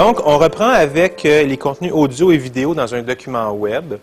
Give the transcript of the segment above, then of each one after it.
Donc, on reprend avec euh, les contenus audio et vidéo dans un document web.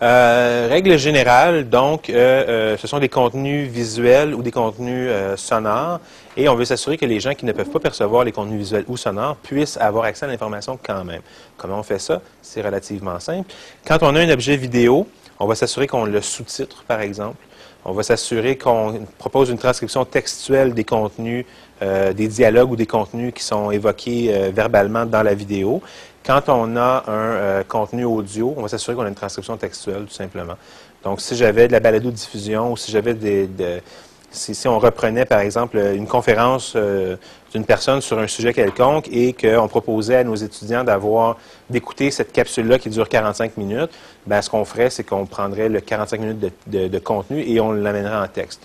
Euh, règle générale, donc, euh, ce sont des contenus visuels ou des contenus sonores, et on veut s'assurer que les gens qui ne peuvent pas percevoir les contenus visuels ou sonores puissent avoir accès à l'information quand même. Comment on fait ça? C'est relativement simple. Quand on a un objet vidéo, on va s'assurer qu'on le sous-titre, par exemple. On va s'assurer qu'on propose une transcription textuelle des contenus, euh, des dialogues ou des contenus qui sont évoqués euh, verbalement dans la vidéo. Quand on a un euh, contenu audio, on va s'assurer qu'on a une transcription textuelle, tout simplement. Donc, si j'avais de la balado-diffusion ou si j'avais des, de- si, on reprenait, par exemple, une conférence euh, d'une personne sur un sujet quelconque et qu'on proposait à nos étudiants d'avoir, d'écouter cette capsule-là qui dure 45 minutes, ben, ce qu'on ferait, c'est qu'on prendrait le 45 minutes de, de- de contenu et on l'amènerait en texte.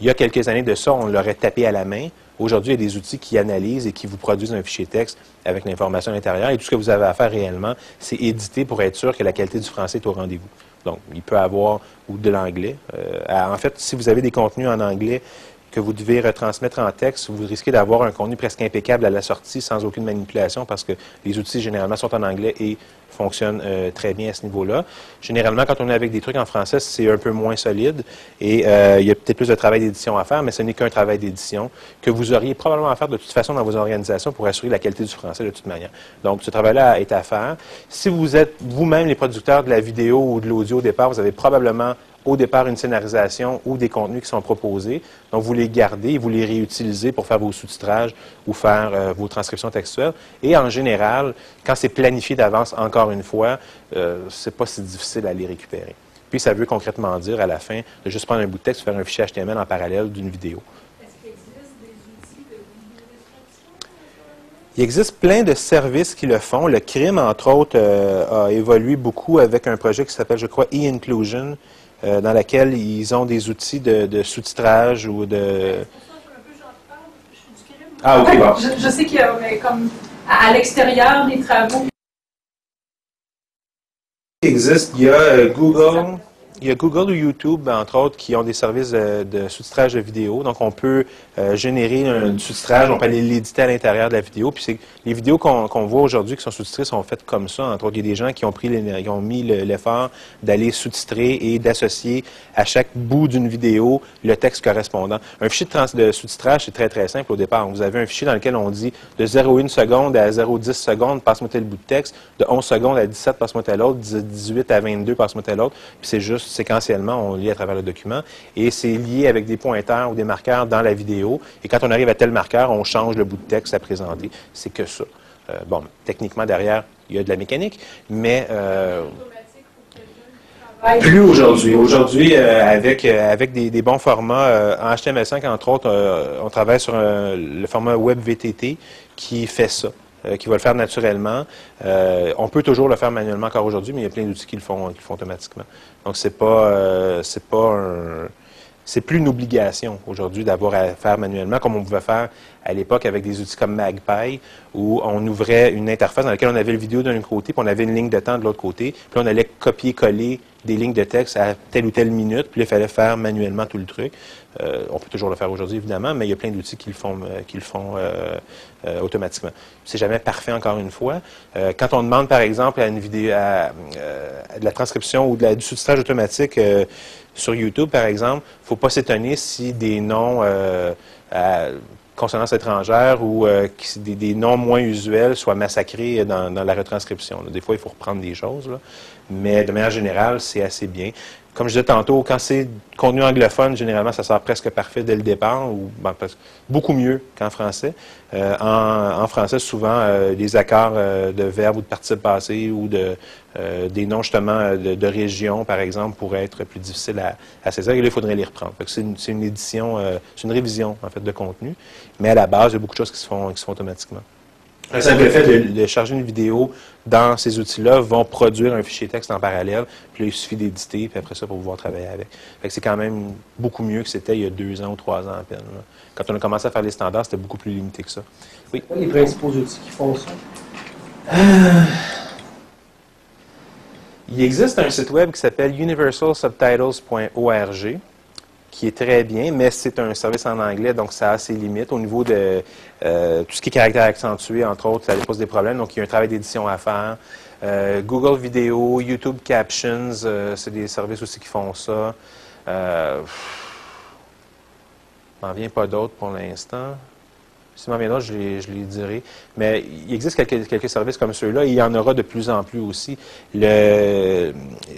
Il y a quelques années de ça, on l'aurait tapé à la main. Aujourd'hui, il y a des outils qui analysent et qui vous produisent un fichier texte avec l'information à l'intérieur. Et tout ce que vous avez à faire réellement, c'est éditer pour être sûr que la qualité du français est au rendez-vous. Donc, il peut avoir, ou de l'anglais. Euh, en fait, si vous avez des contenus en anglais que vous devez retransmettre en texte, vous risquez d'avoir un contenu presque impeccable à la sortie sans aucune manipulation parce que les outils généralement sont en anglais et fonctionnent euh, très bien à ce niveau-là. Généralement, quand on est avec des trucs en français, c'est un peu moins solide et euh, il y a peut-être plus de travail d'édition à faire, mais ce n'est qu'un travail d'édition que vous auriez probablement à faire de toute façon dans vos organisations pour assurer la qualité du français de toute manière. Donc, ce travail-là est à faire. Si vous êtes vous-même les producteurs de la vidéo ou de l'audio au départ, vous avez probablement au départ une scénarisation ou des contenus qui sont proposés. Donc, vous les gardez et vous les réutilisez pour faire vos sous-titrages ou faire euh, vos transcriptions textuelles. Et en général, quand c'est planifié d'avance, encore une fois, euh, c'est pas si difficile à les récupérer. Puis, ça veut concrètement dire, à la fin, de juste prendre un bout de texte, faire un fichier HTML en parallèle d'une vidéo Il existe plein de services qui le font. Le crime, entre autres, euh, a évolué beaucoup avec un projet qui s'appelle, je crois, e-inclusion, euh, dans lequel ils ont des outils de, de sous-titrage ou de... Ah, ok, bon. Je, je sais qu'il y a mais comme à, à l'extérieur des travaux. Il existe, il y a euh, Google, il y a Google ou YouTube, entre autres, qui ont des services de, sous-titrage de vidéo. Donc, on peut euh, générer un sous-titrage, on peut aller l'éditer à l'intérieur de la vidéo. Puis, les vidéos qu'on voit aujourd'hui qui sont sous-titrées sont faites comme ça. Entre autres, il y a des gens qui ont pris qui ont mis le- l'effort d'aller sous-titrer et d'associer à chaque bout d'une vidéo le texte correspondant. Un fichier de, de sous-titrage, c'est très, très simple au départ. Vous avez un fichier dans lequel on dit de 0,1 seconde à 0,10 secondes, passe-moi tel bout de texte. De 11 secondes à 17, passe-moi tel autre. De 18 à 22, passe-moi tel autre. Puis c'est juste séquentiellement, on lit à travers le document. Et c'est lié avec des pointeurs ou des marqueurs dans la vidéo. Et quand on arrive à tel marqueur, on change le bout de texte à présenter. C'est que ça. Euh, bon, techniquement, derrière, il y a de la mécanique, mais euh, plus aujourd'hui. Aujourd'hui, euh, avec, euh, avec des, des bons formats, euh, en HTML5, entre autres, on travaille sur le format WebVTT qui fait ça, qui va le faire naturellement. On peut toujours le faire manuellement encore aujourd'hui, mais il y a plein d'outils qui le font, qui le font automatiquement. Donc, c'est pas, euh, c'est pas un- c'est plus une obligation aujourd'hui d'avoir à faire manuellement comme on pouvait faire à l'époque avec des outils comme Magpie où on ouvrait une interface dans laquelle on avait le vidéo d'un côté puis on avait une ligne de temps de l'autre côté puis on allait copier-coller des lignes de texte à telle ou telle minute puis il fallait faire manuellement tout le truc. Euh, on peut toujours le faire aujourd'hui évidemment mais il y a plein d'outils qui le font, euh, euh, automatiquement. C'est jamais parfait encore une fois. Quand on demande par exemple à une vidéo à, de la transcription ou du sous-titrage automatique sur YouTube, par exemple, il ne faut pas s'étonner si des noms à consonance étrangère ou euh, des, noms moins usuels soient massacrés dans, la retranscription. Des fois, il faut reprendre des choses, mais de manière générale, c'est assez bien. Comme je disais tantôt, quand c'est contenu anglophone, généralement, ça sort presque parfait dès le départ, ou ben, beaucoup mieux qu'en français. Euh, en, en français, souvent, euh, les accords euh, de verbes ou de participes passés ou de, euh, des noms, justement, de, de régions, par exemple, pourraient être plus difficiles à, à saisir. Là, il faudrait les reprendre. C'est une, une édition, euh, c'est une révision, en fait, de contenu. Mais à la base, il y a beaucoup de choses qui se font, qui se font automatiquement. Le simple fait de, de charger une vidéo dans ces outils-là vont produire un fichier texte en parallèle. Puis là, il suffit d'éditer, puis après ça, pour pouvoir travailler avec. Fait que c'est quand même beaucoup mieux que c'était il y a deux ans ou trois ans à peine. là. Quand on a commencé à faire les standards, c'était beaucoup plus limité que ça. Oui. Pas les principaux outils qui font ça? Il existe un site web qui s'appelle universalsubtitles.org qui est très bien, mais c'est un service en anglais, donc ça a ses limites. Au niveau de euh, tout ce qui est caractère accentué, entre autres, ça pose des problèmes. Donc, il y a un travail d'édition à faire. Euh, Google Vidéo, YouTube Captions, euh, c'est des services aussi qui font ça. Euh, m'en vient pas d'autres pour l'instant. Si m'en je je les dirai. Mais il existe quelques, quelques services comme ceux-là il y en aura de plus en plus aussi. Le,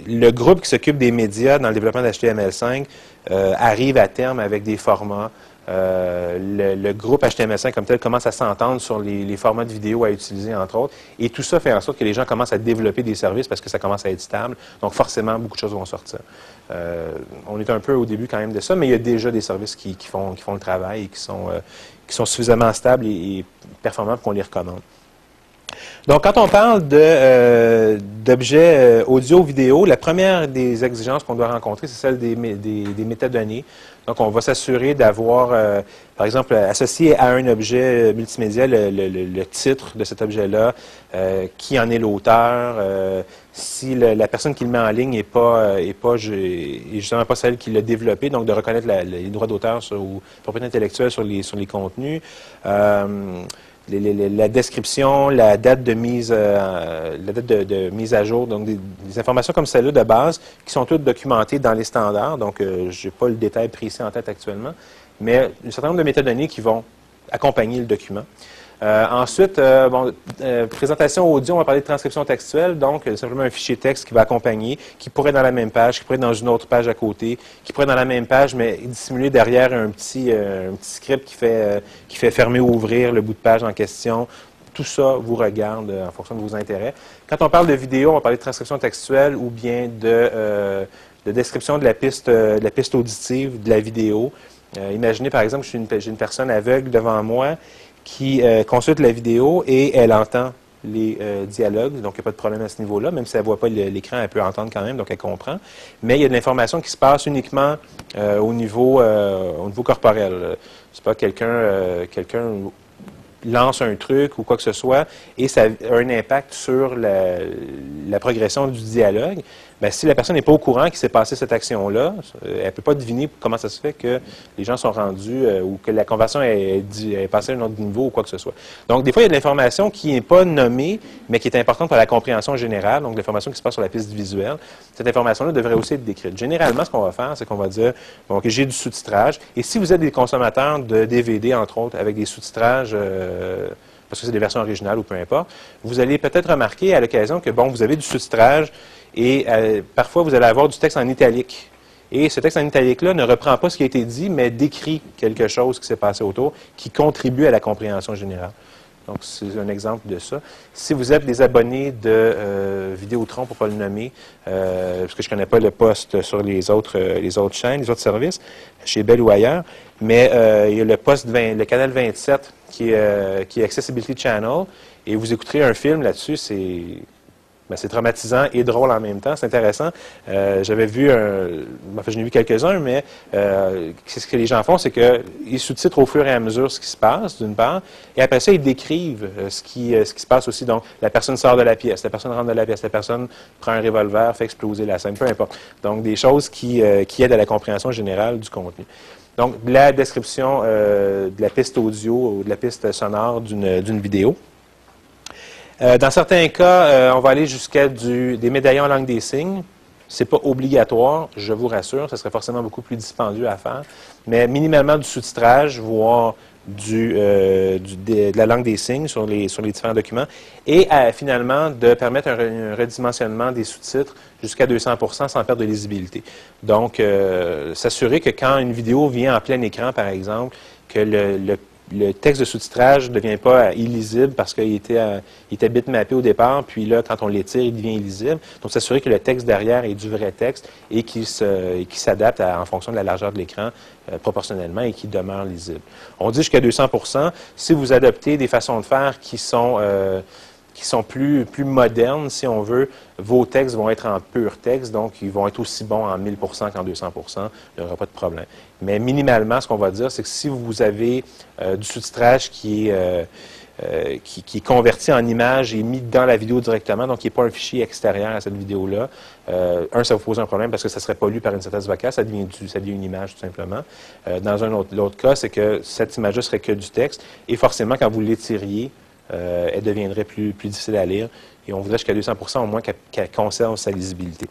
le groupe qui s'occupe des médias dans le développement d'HTML5 euh, arrive à terme avec des formats. Euh, le, le groupe HTML5 comme tel commence à s'entendre sur les, les formats de vidéo à utiliser, entre autres. Et tout ça fait en sorte que les gens commencent à développer des services parce que ça commence à être stable. Donc, forcément, beaucoup de choses vont sortir. Euh, on est un peu au début quand même de ça, mais il y a déjà des services qui, qui font, qui font le travail et qui sont, euh, qui sont suffisamment stables et, performants pour qu'on les recommande. Donc, quand on parle euh, d'objets euh, audio-vidéo, la première des exigences qu'on doit rencontrer, c'est celle des, des, des métadonnées. Donc, on va s'assurer d'avoir, euh, par exemple, associé à un objet euh, multimédia le, le- le- titre de cet objet-là, euh, qui en est l'auteur, euh, si le- la personne qui le met en ligne n'est pas, est pas est justement pas celle qui l'a développé, donc de reconnaître les droits d'auteur ou propriété intellectuelle sur les, sur les contenus. La description, la date de mise, euh, la date de, mise à jour, donc des, des informations comme celle-là de base qui sont toutes documentées dans les standards. Donc, euh, je n'ai pas le détail précis en tête actuellement, mais un certain nombre de métadonnées qui vont accompagner le document. Euh, ensuite, euh, bon, euh, présentation audio, on va parler de transcription textuelle, donc euh, simplement un fichier texte qui va accompagner, qui pourrait être dans la même page, qui pourrait être dans une autre page à côté, qui pourrait être dans la même page, mais dissimulé derrière un petit, euh, un petit script qui fait, euh, qui fait fermer ou ouvrir le bout de page en question. Tout ça vous regarde en fonction de vos intérêts. Quand on parle de vidéo, on va parler de transcription textuelle ou bien de, de description de la piste, de la piste auditive de la vidéo. Imaginez par exemple, j'ai une, une personne aveugle devant moi qui euh, consulte la vidéo et elle entend les euh, dialogues, donc il n'y a pas de problème à ce niveau-là, même si elle ne voit pas l'écran, elle peut entendre quand même, donc elle comprend. Mais il y a de l'information qui se passe uniquement euh, au, niveau, au niveau corporel. C'est pas quelqu'un quelqu'un lance un truc ou quoi que ce soit et ça a un impact sur la progression du dialogue, ben, si la personne n'est pas au courant qu'il s'est passé cette action-là, euh, elle ne peut pas deviner comment ça se fait que les gens sont rendus euh, ou que la conversation est, est, passée à un autre niveau ou quoi que ce soit. Donc, des fois, il y a de l'information qui n'est pas nommée, mais qui est importante pour la compréhension générale, donc l'information qui se passe sur la piste visuelle. Cette information-là devrait aussi être décrite. Généralement, ce qu'on va faire, c'est qu'on va dire, bon, j'ai du sous-titrage, et si vous êtes des consommateurs de DVD, entre autres, avec des sous-titrages... euh, parce que c'est des versions originales ou peu importe, vous allez peut-être remarquer à l'occasion que, bon, vous avez du sous-titrage et euh, parfois vous allez avoir du texte en italique. Et ce texte en italique-là ne reprend pas ce qui a été dit, mais décrit quelque chose qui s'est passé autour, qui contribue à la compréhension générale. Donc, c'est un exemple de ça. Si vous êtes des abonnés de euh, Vidéotron, pour ne pas le nommer, euh, parce que je ne connais pas le poste sur les autres, euh, les autres chaînes, les autres services, chez Bell ou ailleurs, mais il y a le poste 20, le canal 27 qui est, qui est Accessibility Channel, et vous écouterez un film là-dessus, c'est c'est traumatisant et drôle en même temps. C'est intéressant. Euh, J'avais vu un. Enfin, j'en ai vu quelques-uns, mais euh, ce que les gens font, c'est qu'ils sous-titrent au fur et à mesure ce qui se passe, d'une part, et après ça, ils décrivent euh, ce, qui, euh, ce qui se passe aussi. Donc, la personne sort de la pièce, la personne rentre de la pièce, la personne prend un revolver, fait exploser la scène, peu importe. Donc, des choses qui, euh, qui aident à la compréhension générale du contenu. Donc, la description euh, de la piste audio ou de la piste sonore d'une d'une vidéo. Euh, dans certains cas, euh, on va aller jusqu'à des médaillons en langue des signes. C'est pas obligatoire, je vous rassure, ce serait forcément beaucoup plus dispendieux à faire, mais minimalement du sous-titrage, voire euh, de, la langue des signes sur les, sur les différents documents, et finalement de permettre un, re- un redimensionnement des sous-titres jusqu'à 200% sans perdre de lisibilité. Donc, s'assurer que quand une vidéo vient en plein écran, par exemple, que le, le le texte de sous-titrage ne devient pas illisible parce qu'il était, euh, il était bitmappé au départ, puis là, quand on l'étire, il devient illisible. Donc, s'assurer que le texte derrière est du vrai texte et qu'il s'adapte en fonction de la largeur de l'écran euh, proportionnellement et qu'il demeure lisible. On dit jusqu'à 200% Si vous adoptez des façons de faire qui sont, euh, qui sont plus, plus modernes, si on veut, vos textes vont être en pur texte, donc ils vont être aussi bons en 1000% qu'en 200% il n'y aura pas de problème. Mais minimalement, ce qu'on va dire, c'est que si vous avez euh, du sous-titrage qui est, euh, euh, qui, est converti en image et mis dans la vidéo directement, donc qui n'est pas un fichier extérieur à cette vidéo-là. Un, ça vous pose un problème parce que ça ne serait pas lu par une synthèse vocale, ça devient, du, ça devient une image tout simplement. Dans un autre, l'autre cas, c'est que cette image-là serait que du texte et forcément, quand vous l'étiriez, euh, elle deviendrait plus, difficile à lire et on voudrait jusqu'à 200 au moins qu'elle, conserve sa lisibilité.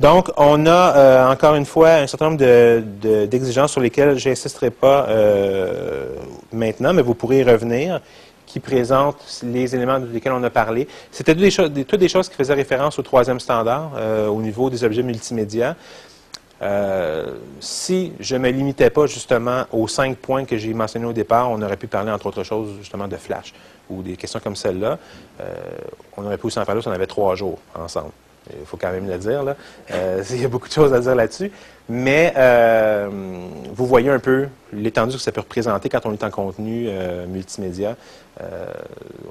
Donc, on a euh, encore une fois un certain nombre de, de, d'exigences sur lesquelles je n'insisterai pas euh, maintenant, mais vous pourrez y revenir, qui présentent les éléments desquels on a parlé. C'était toutes des, choses, qui faisaient référence au troisième standard au niveau des objets multimédia. Euh, si je ne me limitais pas justement aux cinq points que j'ai mentionnés au départ, on aurait pu parler entre autres choses justement de flash ou des questions comme celle-là. Euh, on aurait pu aussi en parler si on avait trois jours ensemble. Il faut quand même le dire. Euh, il y a beaucoup de choses à dire là-dessus. Mais vous voyez un peu l'étendue que ça peut représenter quand on est en contenu multimédia. Euh,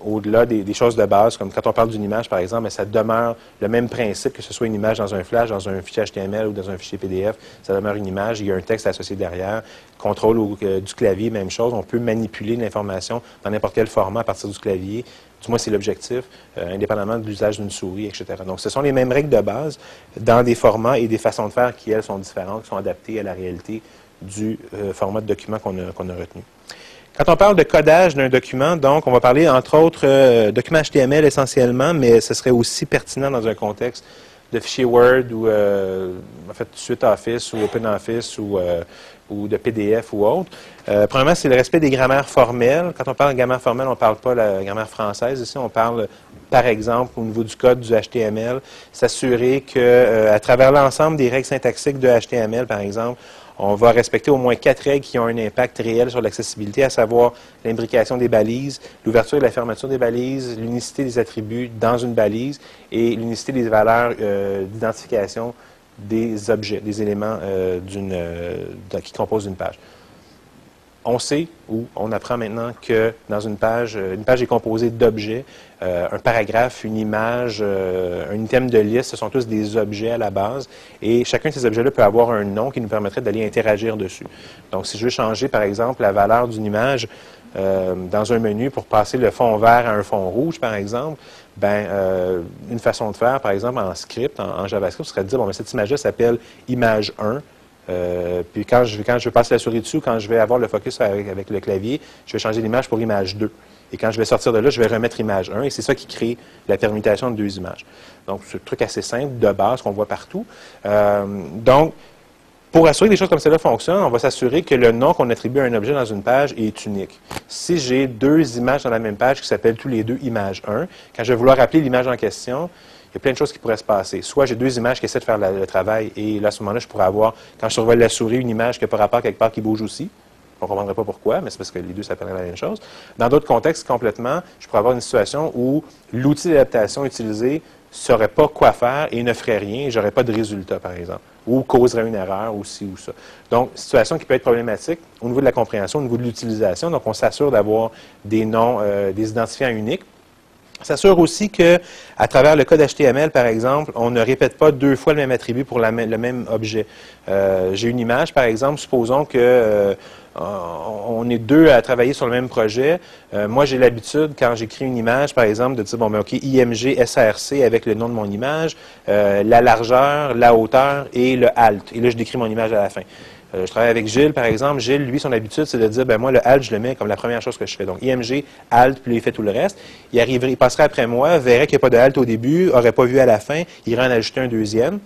au-delà des, choses de base, comme quand on parle d'une image, par exemple, ça demeure le même principe, que ce soit une image dans un flash, dans un fichier HTML ou dans un fichier PDF, ça demeure une image, il y a un texte associé derrière. Contrôle euh, du clavier, même chose. On peut manipuler l'information dans n'importe quel format à partir du clavier. Du moins, c'est l'objectif, euh, indépendamment de l'usage d'une souris, etc. Donc, ce sont les mêmes règles de base dans des formats et des façons de faire qui, elles, sont différentes, qui sont adaptées à la réalité du format de document qu'on a, retenu. Quand on parle de codage d'un document, donc, on va parler, entre autres, euh, documents HTML essentiellement, mais ce serait aussi pertinent dans un contexte de fichier Word ou, euh, en fait, Suite Office ou OpenOffice ou, euh, ou de PDF ou autre. Euh, premièrement, c'est le respect des grammaires formelles. Quand on parle de grammaire formelle, on ne parle pas la grammaire française. Ici, on parle, par exemple, au niveau du code du HTML, s'assurer que, euh, à travers l'ensemble des règles syntaxiques de HTML, par exemple, on va respecter au moins quatre règles qui ont un impact réel sur l'accessibilité, à savoir l'imbrication des balises, l'ouverture et la fermeture des balises, l'unicité des attributs dans une balise et l'unicité des valeurs euh, d'identification des objets, des éléments euh, euh, qui composent une page. On sait ou on apprend maintenant que dans une page, une page est composée d'objets. Euh, un paragraphe, une image, euh, un item de liste, ce sont tous des objets à la base. Et chacun de ces objets-là peut avoir un nom qui nous permettrait d'aller interagir dessus. Donc, si je veux changer, par exemple, la valeur d'une image euh, dans un menu pour passer le fond vert à un fond rouge, par exemple, ben, une façon de faire, par exemple, en script, en, JavaScript, serait de dire, bon, ben, cette image-là s'appelle image 1. Euh, puis quand je, quand je passe la souris dessus, quand je vais avoir le focus avec le clavier, je vais changer l'image pour image 2. Et quand je vais sortir de là, je vais remettre image 1 et c'est ça qui crée la permutation de deux images. Donc, c'est un truc assez simple, de base, qu'on voit partout. Euh, donc, pour assurer que des choses comme cela fonctionnent, on va s'assurer que le nom qu'on attribue à un objet dans une page est unique. Si j'ai deux images dans la même page qui s'appellent tous les deux image 1, quand je vais vouloir appeler l'image en question, il y a plein de choses qui pourraient se passer. Soit j'ai deux images qui essaient de faire le travail et là, à ce moment-là, je pourrais avoir, quand je survole la souris, une image qui n'a pas rapport quelque part qui bouge aussi. On ne comprendrait pas pourquoi, mais c'est parce que les deux s'appelleraient la même chose. Dans d'autres contextes, complètement, je pourrais avoir une situation où l'outil d'adaptation utilisé ne saurait pas quoi faire et ne ferait rien et je n'aurais pas de résultat, par exemple, ou causerait une erreur ou ci ou ça. Donc, situation qui peut être problématique au niveau de la compréhension, au niveau de l'utilisation. Donc, on s'assure d'avoir des noms, euh, des identifiants uniques s'assure aussi que, à travers le code HTML, par exemple, on ne répète pas deux fois le même attribut pour le même objet. Euh, J'ai une image, par exemple, supposons que euh, on est deux à travailler sur le même projet. Euh, moi, j'ai l'habitude, quand j'écris une image, par exemple, de dire, bon, ben, OK, IMG SRC avec le nom de mon image, euh, la largeur, la hauteur et le alt. Et là, je décris mon image à la fin. Euh, je travaille avec Gilles, par exemple. Gilles, lui, son habitude, c'est de dire, ben moi, le alt, je le mets comme la première chose que je fais. Donc, IMG, alt, puis il fait tout le reste. Il arriverait, il passerait après moi, verrait qu'il n'y a pas de alt au début, aurait pas vu à la fin, il irait en ajouter un deuxième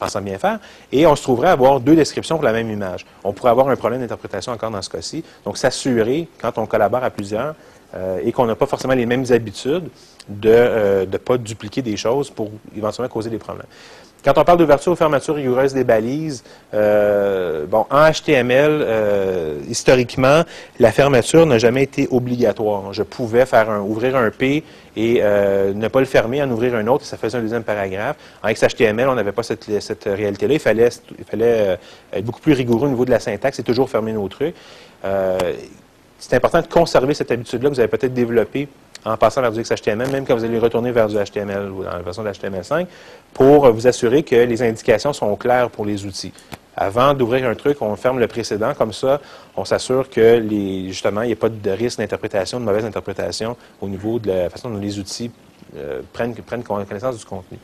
pensant bien faire, et on se trouverait à avoir deux descriptions pour la même image. On pourrait avoir un problème d'interprétation encore dans ce cas-ci. Donc, s'assurer, quand on collabore à plusieurs, euh, et qu'on n'a pas forcément les mêmes habitudes, de ne euh, pas dupliquer des choses pour éventuellement causer des problèmes. Quand on parle d'ouverture ou fermeture rigoureuse des balises, euh, bon, en HTML, euh, historiquement, la fermeture n'a jamais été obligatoire. Je pouvais faire un, ouvrir un P et euh, ne pas le fermer, en ouvrir un autre, et ça faisait un deuxième paragraphe. En XHTML, on n'avait pas cette, cette réalité-là. Il fallait, il fallait euh, être beaucoup plus rigoureux au niveau de la syntaxe et toujours fermer nos trucs. Euh, c'est important de conserver cette habitude-là que vous avez peut-être développée en passant vers du XHTML, même quand vous allez retourner vers du HTML ou dans la version de HTML5, pour vous assurer que les indications sont claires pour les outils. Avant d'ouvrir un truc, on ferme le précédent. Comme ça, on s'assure que, les, justement, il n'y a pas de risque d'interprétation, de mauvaise interprétation au niveau de la façon dont les outils euh, prennent, prennent connaissance du contenu.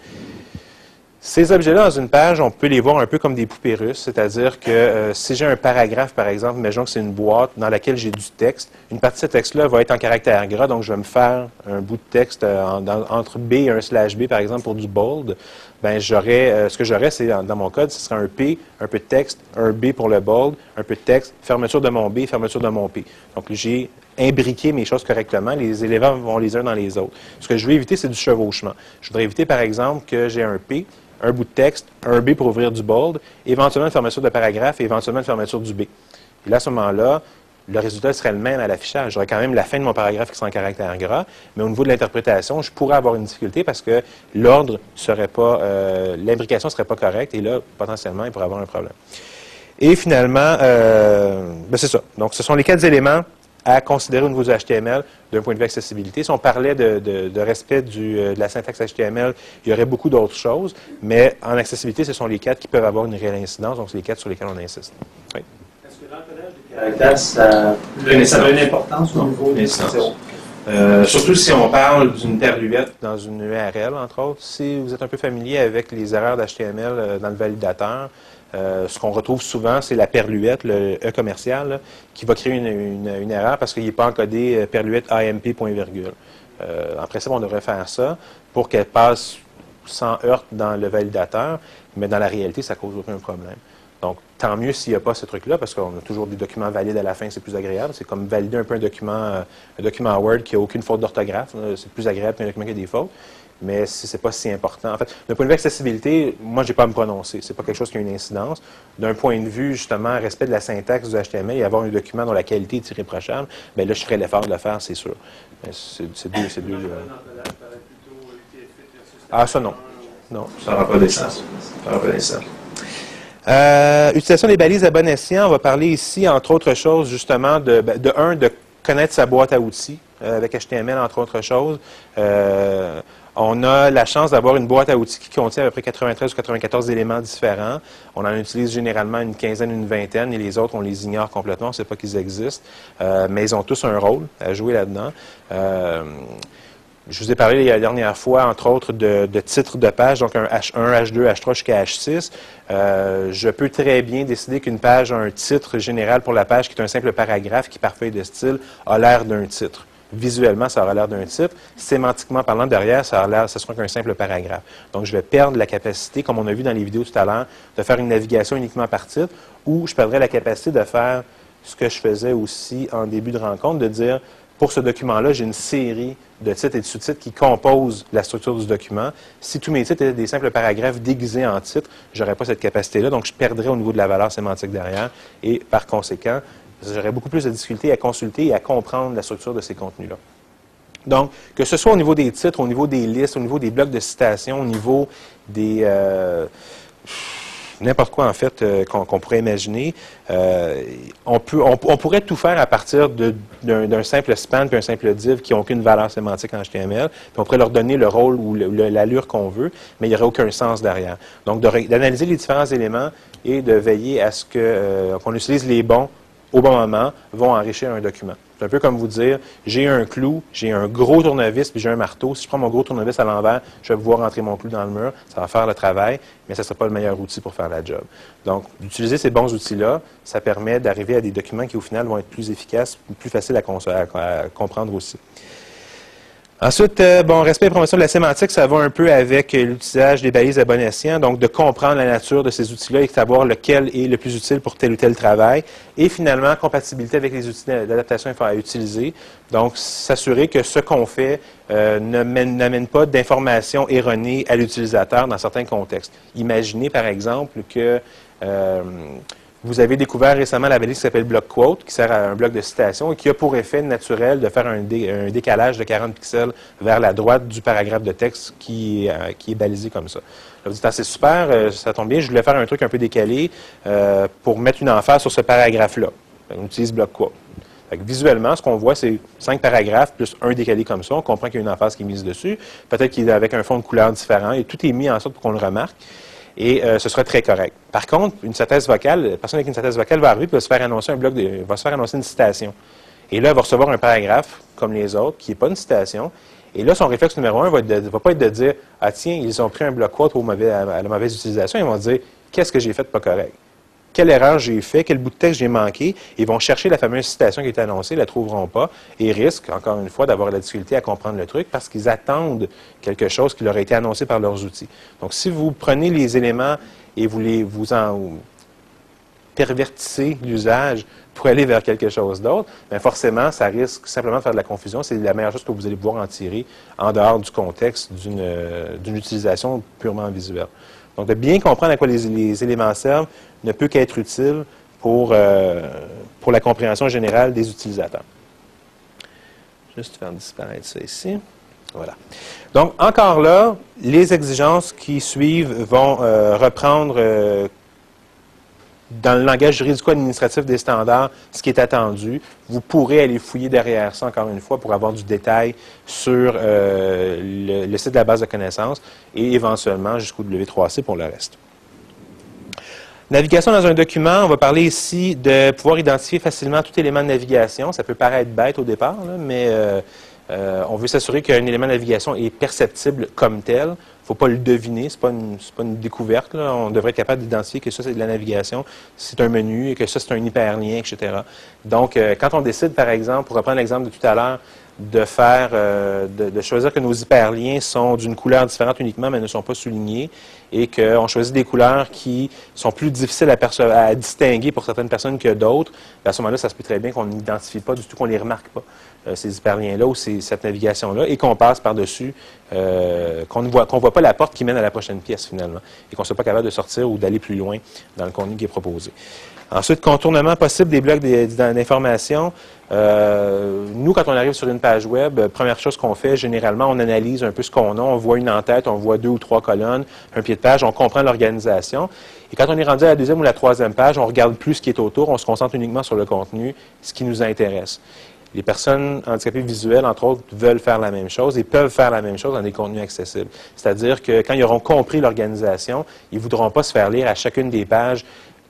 Ces objets-là, dans une page, on peut les voir un peu comme des poupées russes, c'est-à-dire que euh, si j'ai un paragraphe, par exemple, imaginons que c'est une boîte dans laquelle j'ai du texte, une partie de ce texte-là va être en caractère gras, donc je vais me faire un bout de texte euh, entre B et un slash B, par exemple, pour du bold. Ben, j'aurais, euh, ce que j'aurais, c'est dans, mon code, ce serait un P, un peu de texte, un B pour le bold, un peu de texte, fermeture de mon B, fermeture de mon P. Donc, j'ai imbriqué mes choses correctement. Les éléments vont les uns dans les autres. Ce que je veux éviter, c'est du chevauchement. Je voudrais éviter, par exemple, que j'ai un P, un bout de texte, un B pour ouvrir du bold, éventuellement une fermeture de paragraphe et éventuellement une fermeture du B. Et là, à ce moment-là, le résultat serait le même à l'affichage. J'aurais quand même la fin de mon paragraphe qui sera en caractère gras, mais au niveau de l'interprétation, je pourrais avoir une difficulté parce que l'ordre serait pas, euh, l'imbrication serait pas correcte et là, potentiellement, il pourrait avoir un problème. Et finalement, euh, ben, c'est ça. Donc, ce sont les quatre éléments à considérer au niveau du HTML d'un point de vue accessibilité. Si on parlait de, respect euh, de la syntaxe HTML, il y aurait beaucoup d'autres choses, mais en accessibilité, ce sont les quatre qui peuvent avoir une réelle incidence, donc c'est les quatre sur lesquels on insiste. Est-ce que l'encodage des caractères, ça, ça a une importance au niveau des euh, surtout si on parle d'une perluette dans une URL, entre autres. Si vous êtes un peu familier avec les erreurs d'HTML euh, dans le validateur, euh, ce qu'on retrouve souvent, c'est la perluette, le E commercial, qui va créer une, erreur parce qu'il n'est pas encodé euh, perluette AMP. Euh, en principe, on devrait faire ça pour qu'elle passe sans heurte dans le validateur, mais dans la réalité, ça ne cause aucun problème. Donc, tant mieux s'il n'y a pas ce truc-là, parce qu'on a toujours des documents valides à la fin, c'est plus agréable. C'est comme valider un peu un document, un document Word qui n'a aucune faute d'orthographe. C'est plus agréable qu'un document qui a des fautes mais ce n'est pas si important. En fait, d'un point de vue accessibilité, moi, je n'ai pas à me prononcer. Ce n'est pas quelque chose qui a une incidence. D'un point de vue, justement, respect de la syntaxe du HTML et avoir un document dont la qualité est irréprochable, bien là, je ferai l'effort de le faire, c'est sûr. C'est deux. C'est deux euh, Ah, ça, non. Non, ça n'aura pas d'essence. Ça n'aura pas d'essence. Euh, utilisation des balises à bon escient, on va parler ici, entre autres choses, justement, de, ben, de un, de connaître sa boîte à outils, euh, avec HTML, entre autres choses. Euh, on a la chance d'avoir une boîte à outils qui contient à peu près 93 ou 94 éléments différents. On en utilise généralement une quinzaine, une vingtaine, et les autres, on les ignore complètement, on ne sait pas qu'ils existent. Euh, mais ils ont tous un rôle à jouer là-dedans. Euh, je vous ai parlé la dernière fois, entre autres, de, titres de page, donc un H1, H2, H3 jusqu'à H6. Euh, je peux très bien décider qu'une page a un titre général pour la page qui est un simple paragraphe qui, par feuille de style, a l'air d'un titre. Visuellement, ça aura l'air d'un titre. Sémantiquement parlant, derrière, ça aura l'air, ce sera qu'un simple paragraphe. Donc, je vais perdre la capacité, comme on a vu dans les vidéos tout à l'heure, de faire une navigation uniquement par titre, ou je perdrai la capacité de faire ce que je faisais aussi en début de rencontre, de dire, pour ce document-là, j'ai une série de titres et de sous-titres qui composent la structure du document. Si tous mes titres étaient des simples paragraphes déguisés en titres, je n'aurais pas cette capacité-là, donc je perdrais au niveau de la valeur sémantique derrière, et par conséquent, J'aurais beaucoup plus de difficultés à consulter et à comprendre la structure de ces contenus-là. Donc, que ce soit au niveau des titres, au niveau des listes, au niveau des blocs de citation, au niveau des... Euh, n'importe quoi, en fait, euh, qu'on pourrait imaginer, euh, on, peut, on, pourrait tout faire à partir d'un simple span puis un simple div qui n'ont aucune valeur sémantique en HTML, puis on pourrait leur donner le rôle ou l'allure qu'on veut, mais il n'y aurait aucun sens derrière. Donc, d'analyser les différents éléments et de veiller à ce qu'on utilise les bons moment, vont enrichir un document. C'est un peu comme vous dire, j'ai un clou, j'ai un gros tournevis, puis j'ai un marteau. Si je prends mon gros tournevis à l'envers, je vais pouvoir rentrer mon clou dans le mur. Ça va faire le travail, mais ce ne sera pas le meilleur outil pour faire la job. Donc, d'utiliser ces bons outils-là, ça permet d'arriver à des documents qui, au final, vont être plus efficaces, plus faciles à comprendre aussi. Ensuite, euh, bon, respect et promotion de la sémantique, ça va un peu avec euh, l'utilisation des balises à bon escient, donc de comprendre la nature de ces outils-là et de savoir lequel est le plus utile pour tel ou tel travail. Et finalement, compatibilité avec les outils d'adaptation à utiliser. Donc, s'assurer que ce qu'on fait euh, n'amène pas d'informations erronées à l'utilisateur dans certains contextes. Imaginez, par exemple, que vous avez découvert récemment la balise qui s'appelle Block Quote, qui sert à un bloc de citation et qui a pour effet naturel de faire un, décalage de 40 pixels vers la droite du paragraphe de texte qui, euh, est balisé comme ça. vous dites, ah, c'est super, euh, ça tombe bien, je voulais faire un truc un peu décalé euh, pour mettre une emphase sur ce paragraphe-là. On utilise Block Quote. visuellement, ce qu'on voit, c'est cinq paragraphes plus un décalé comme ça. On comprend qu'il y a une emphase qui est mise dessus. Peut-être qu'il est avec un fond de couleur différent et tout est mis en sorte pour qu'on le remarque. Et euh, ce sera très correct. Par contre, une synthèse vocale, la personne avec une synthèse vocale va arriver et va se faire annoncer un bloc, de, va se faire annoncer une citation. Et là, elle va recevoir un paragraphe, comme les autres, qui n'est pas une citation. Et là, son réflexe numéro un va, va pas être de dire Ah, tiens, ils ont pris un bloc quote à la mauvaise utilisation. Ils vont dire Qu'est-ce que j'ai fait de pas correct quelle erreur j'ai fait, quel bout de texte j'ai manqué. Ils vont chercher la fameuse citation qui est annoncée, ne la trouveront pas et risquent, encore une fois, d'avoir la difficulté à comprendre le truc parce qu'ils attendent quelque chose qui leur a été annoncé par leurs outils. Donc, si vous prenez les éléments et vous les vous en pervertissez l'usage pour aller vers quelque chose d'autre, bien forcément, ça risque simplement de faire de la confusion. C'est la meilleure chose que vous allez pouvoir en tirer en dehors du contexte d'une euh, utilisation purement visuelle. Donc, de bien comprendre à quoi les, éléments servent ne peut qu'être utile pour, euh, pour la compréhension générale des utilisateurs. Juste faire disparaître ça ici. Voilà. Donc, encore là, les exigences qui suivent vont euh, reprendre euh, dans le langage juridico-administratif des standards ce qui est attendu. Vous pourrez aller fouiller derrière ça, encore une fois, pour avoir du détail sur euh, le, site de la base de connaissances et éventuellement jusqu'au W3C pour le reste. Navigation dans un document, on va parler ici de pouvoir identifier facilement tout élément de navigation. Ça peut paraître bête au départ, mais euh, euh, on veut s'assurer qu'un élément de navigation est perceptible comme tel faut pas le deviner, ce n'est pas, une découverte. On devrait être capable d'identifier que ça, c'est de la navigation, c'est un menu et que ça, c'est un hyperlien, etc. Donc, euh, quand on décide, par exemple, pour reprendre l'exemple de tout à l'heure, de faire, euh, de, choisir que nos hyperliens sont d'une couleur différente uniquement, mais ne sont pas soulignés, et qu'on choisit des couleurs qui sont plus difficiles à, à distinguer pour certaines personnes que d'autres, ben, à ce moment-là, ça se peut très bien qu'on n'identifie pas du tout, qu'on les remarque pas, euh, ces hyperliens-là ou cette navigation-là, et qu'on passe par-dessus, euh, qu'on ne voit, qu'on voit pas la porte qui mène à la prochaine pièce, finalement, et qu'on ne soit pas capable de sortir ou d'aller plus loin dans le contenu qui est proposé. Ensuite, contournement possible des blocs d'information. Euh, nous, quand on arrive sur une page web, euh, première chose qu'on fait, généralement, on analyse un peu ce qu'on a. On voit une en-tête, on voit deux ou trois colonnes, un pied de page, on comprend l'organisation. Et quand on est rendu à la deuxième ou la troisième page, on regarde plus ce qui est autour, on se concentre uniquement sur le contenu, ce qui nous intéresse. Les personnes handicapées visuelles, entre autres, veulent faire la même chose et peuvent faire la même chose dans des contenus accessibles. C'est-à-dire que quand ils auront compris l'organisation, ils ne voudront pas se faire lire à chacune des pages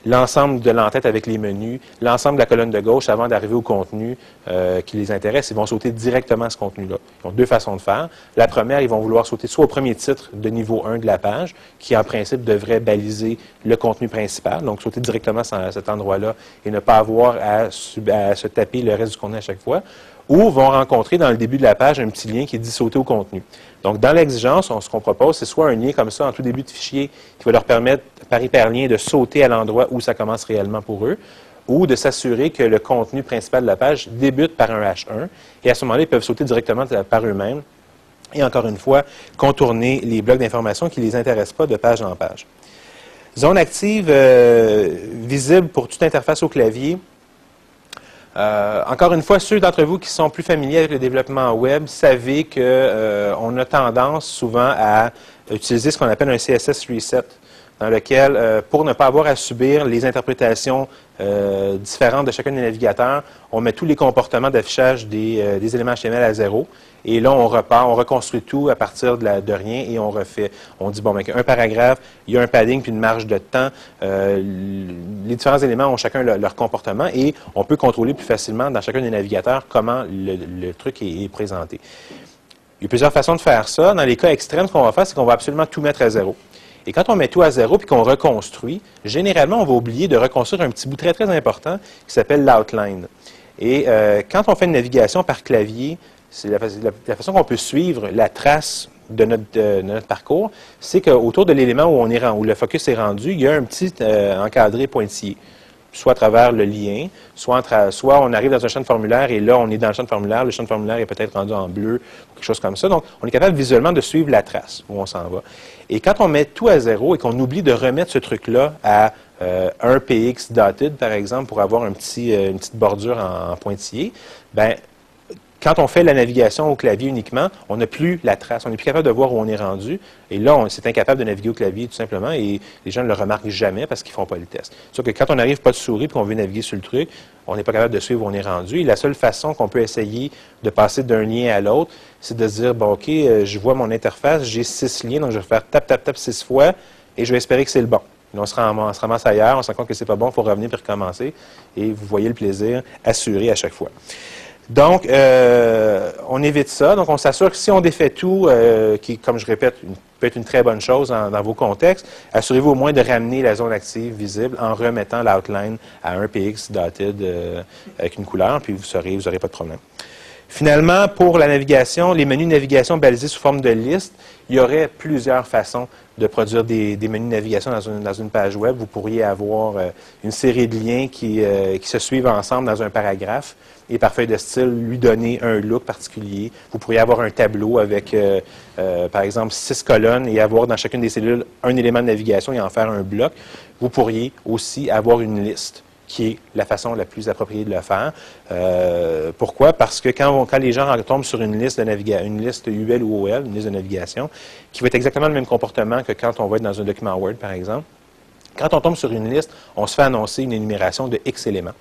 l'ensemble de l'entête avec les menus, l'ensemble de la colonne de gauche avant d'arriver au contenu euh, qui les intéresse. Ils vont sauter directement à ce contenu-là. Ils ont deux façons de faire. La première, ils vont vouloir sauter soit au premier titre de niveau 1 de la page, qui en principe devrait baliser le contenu principal, donc sauter directement à cet endroit-là et ne pas avoir à, se taper le reste du contenu à chaque fois ou vont rencontrer dans le début de la page un petit lien qui dit sauter au contenu. Donc, dans l'exigence, ce qu'on propose, c'est soit un lien comme ça en tout début de fichier qui va leur permettre, par hyperlien, de sauter à l'endroit où ça commence réellement pour eux, ou de s'assurer que le contenu principal de la page débute par un H1, et à ce moment-là, ils peuvent sauter directement par eux-mêmes, et encore une fois, contourner les blocs d'information qui ne les intéressent pas de page en page. Zone active euh, visible pour toute interface au clavier. Euh, encore une fois, ceux d'entre vous qui sont plus familiers avec le développement web savez qu'on euh, a tendance souvent à utiliser ce qu'on appelle un CSS reset, dans lequel, euh, pour ne pas avoir à subir les interprétations différentes de chacun des navigateurs, on met tous les comportements d'affichage des, des, éléments HTML à zéro. Et là, on repart, on reconstruit tout à partir de, rien et on refait. On dit, bon, ben, un paragraphe, il y a un padding puis une marge de temps. Euh, les différents éléments ont chacun leur, comportement et on peut contrôler plus facilement dans chacun des navigateurs comment le, truc est, présenté. Il y a plusieurs façons de faire ça. Dans les cas extrêmes, ce qu'on va faire, c'est qu'on va absolument tout mettre à zéro. Et quand on met tout à zéro puis qu'on reconstruit, généralement, on va oublier de reconstruire un petit bout très, très important qui s'appelle l'outline. Et euh, quand on fait une navigation par clavier, c'est la, façon qu'on peut suivre la trace de notre, parcours, c'est qu'autour de l'élément où, on est, où le focus est rendu, il y a un petit euh, encadré pointillé, soit à travers le lien, soit, on arrive dans un champ de formulaire et là, on est dans le champ de formulaire, le champ de formulaire est peut-être rendu en bleu, quelque chose comme ça. Donc, on est capable visuellement de suivre la trace où on s'en va. Et quand on met tout à zéro et qu'on oublie de remettre ce truc-là à euh, un PX dotted, par exemple, pour avoir euh, une petite bordure en, en pointillé, ben quand on fait la navigation au clavier uniquement, on n'a plus la trace. On n'est plus capable de voir où on est rendu. Et là, on c'est incapable de naviguer au clavier tout simplement. Et les gens ne le remarquent jamais parce qu'ils ne font pas le test. Sauf que quand on n'arrive pas de souris et qu'on veut naviguer sur le truc, on n'est pas capable de suivre où on est rendu. Et la seule façon qu'on peut essayer de passer d'un lien à l'autre, c'est de se dire, bon, OK, euh, je vois mon interface, j'ai six liens, donc je vais faire tap, tap, tap six fois. et je vais espérer que c'est le bon. on se, ramasse, ailleurs, on se rend compte que c'est pas bon, il faut revenir puis recommencer. Et vous voyez le plaisir assuré à chaque fois. Donc, euh, on évite ça. Donc, on s'assure que si on défait tout, euh, qui, comme je répète, peut être une très bonne chose dans, vos contextes, assurez-vous au moins de ramener la zone active visible en remettant l'outline à un PX dotted euh, avec une couleur, puis vous n'aurez vous pas de problème. Finalement, pour la navigation, les menus de navigation balisés sous forme de liste, il y aurait plusieurs façons de produire des, menus de navigation dans une, page web. Vous pourriez avoir une série de liens qui se suivent ensemble dans un paragraphe et par feuille de style, lui donner un look particulier. Vous pourriez avoir un tableau avec, euh, euh, par exemple, six colonnes et avoir dans chacune des cellules un élément de navigation et en faire un bloc. Vous pourriez aussi avoir une liste qui est la façon la plus appropriée de le faire. Euh, pourquoi? Parce que quand, quand, les gens tombent sur une liste de navigation, une liste UL ou OL, une liste de navigation, qui va être exactement le même comportement que quand on va être dans un document Word, par exemple, quand on tombe sur une liste, on se fait annoncer une énumération de X éléments.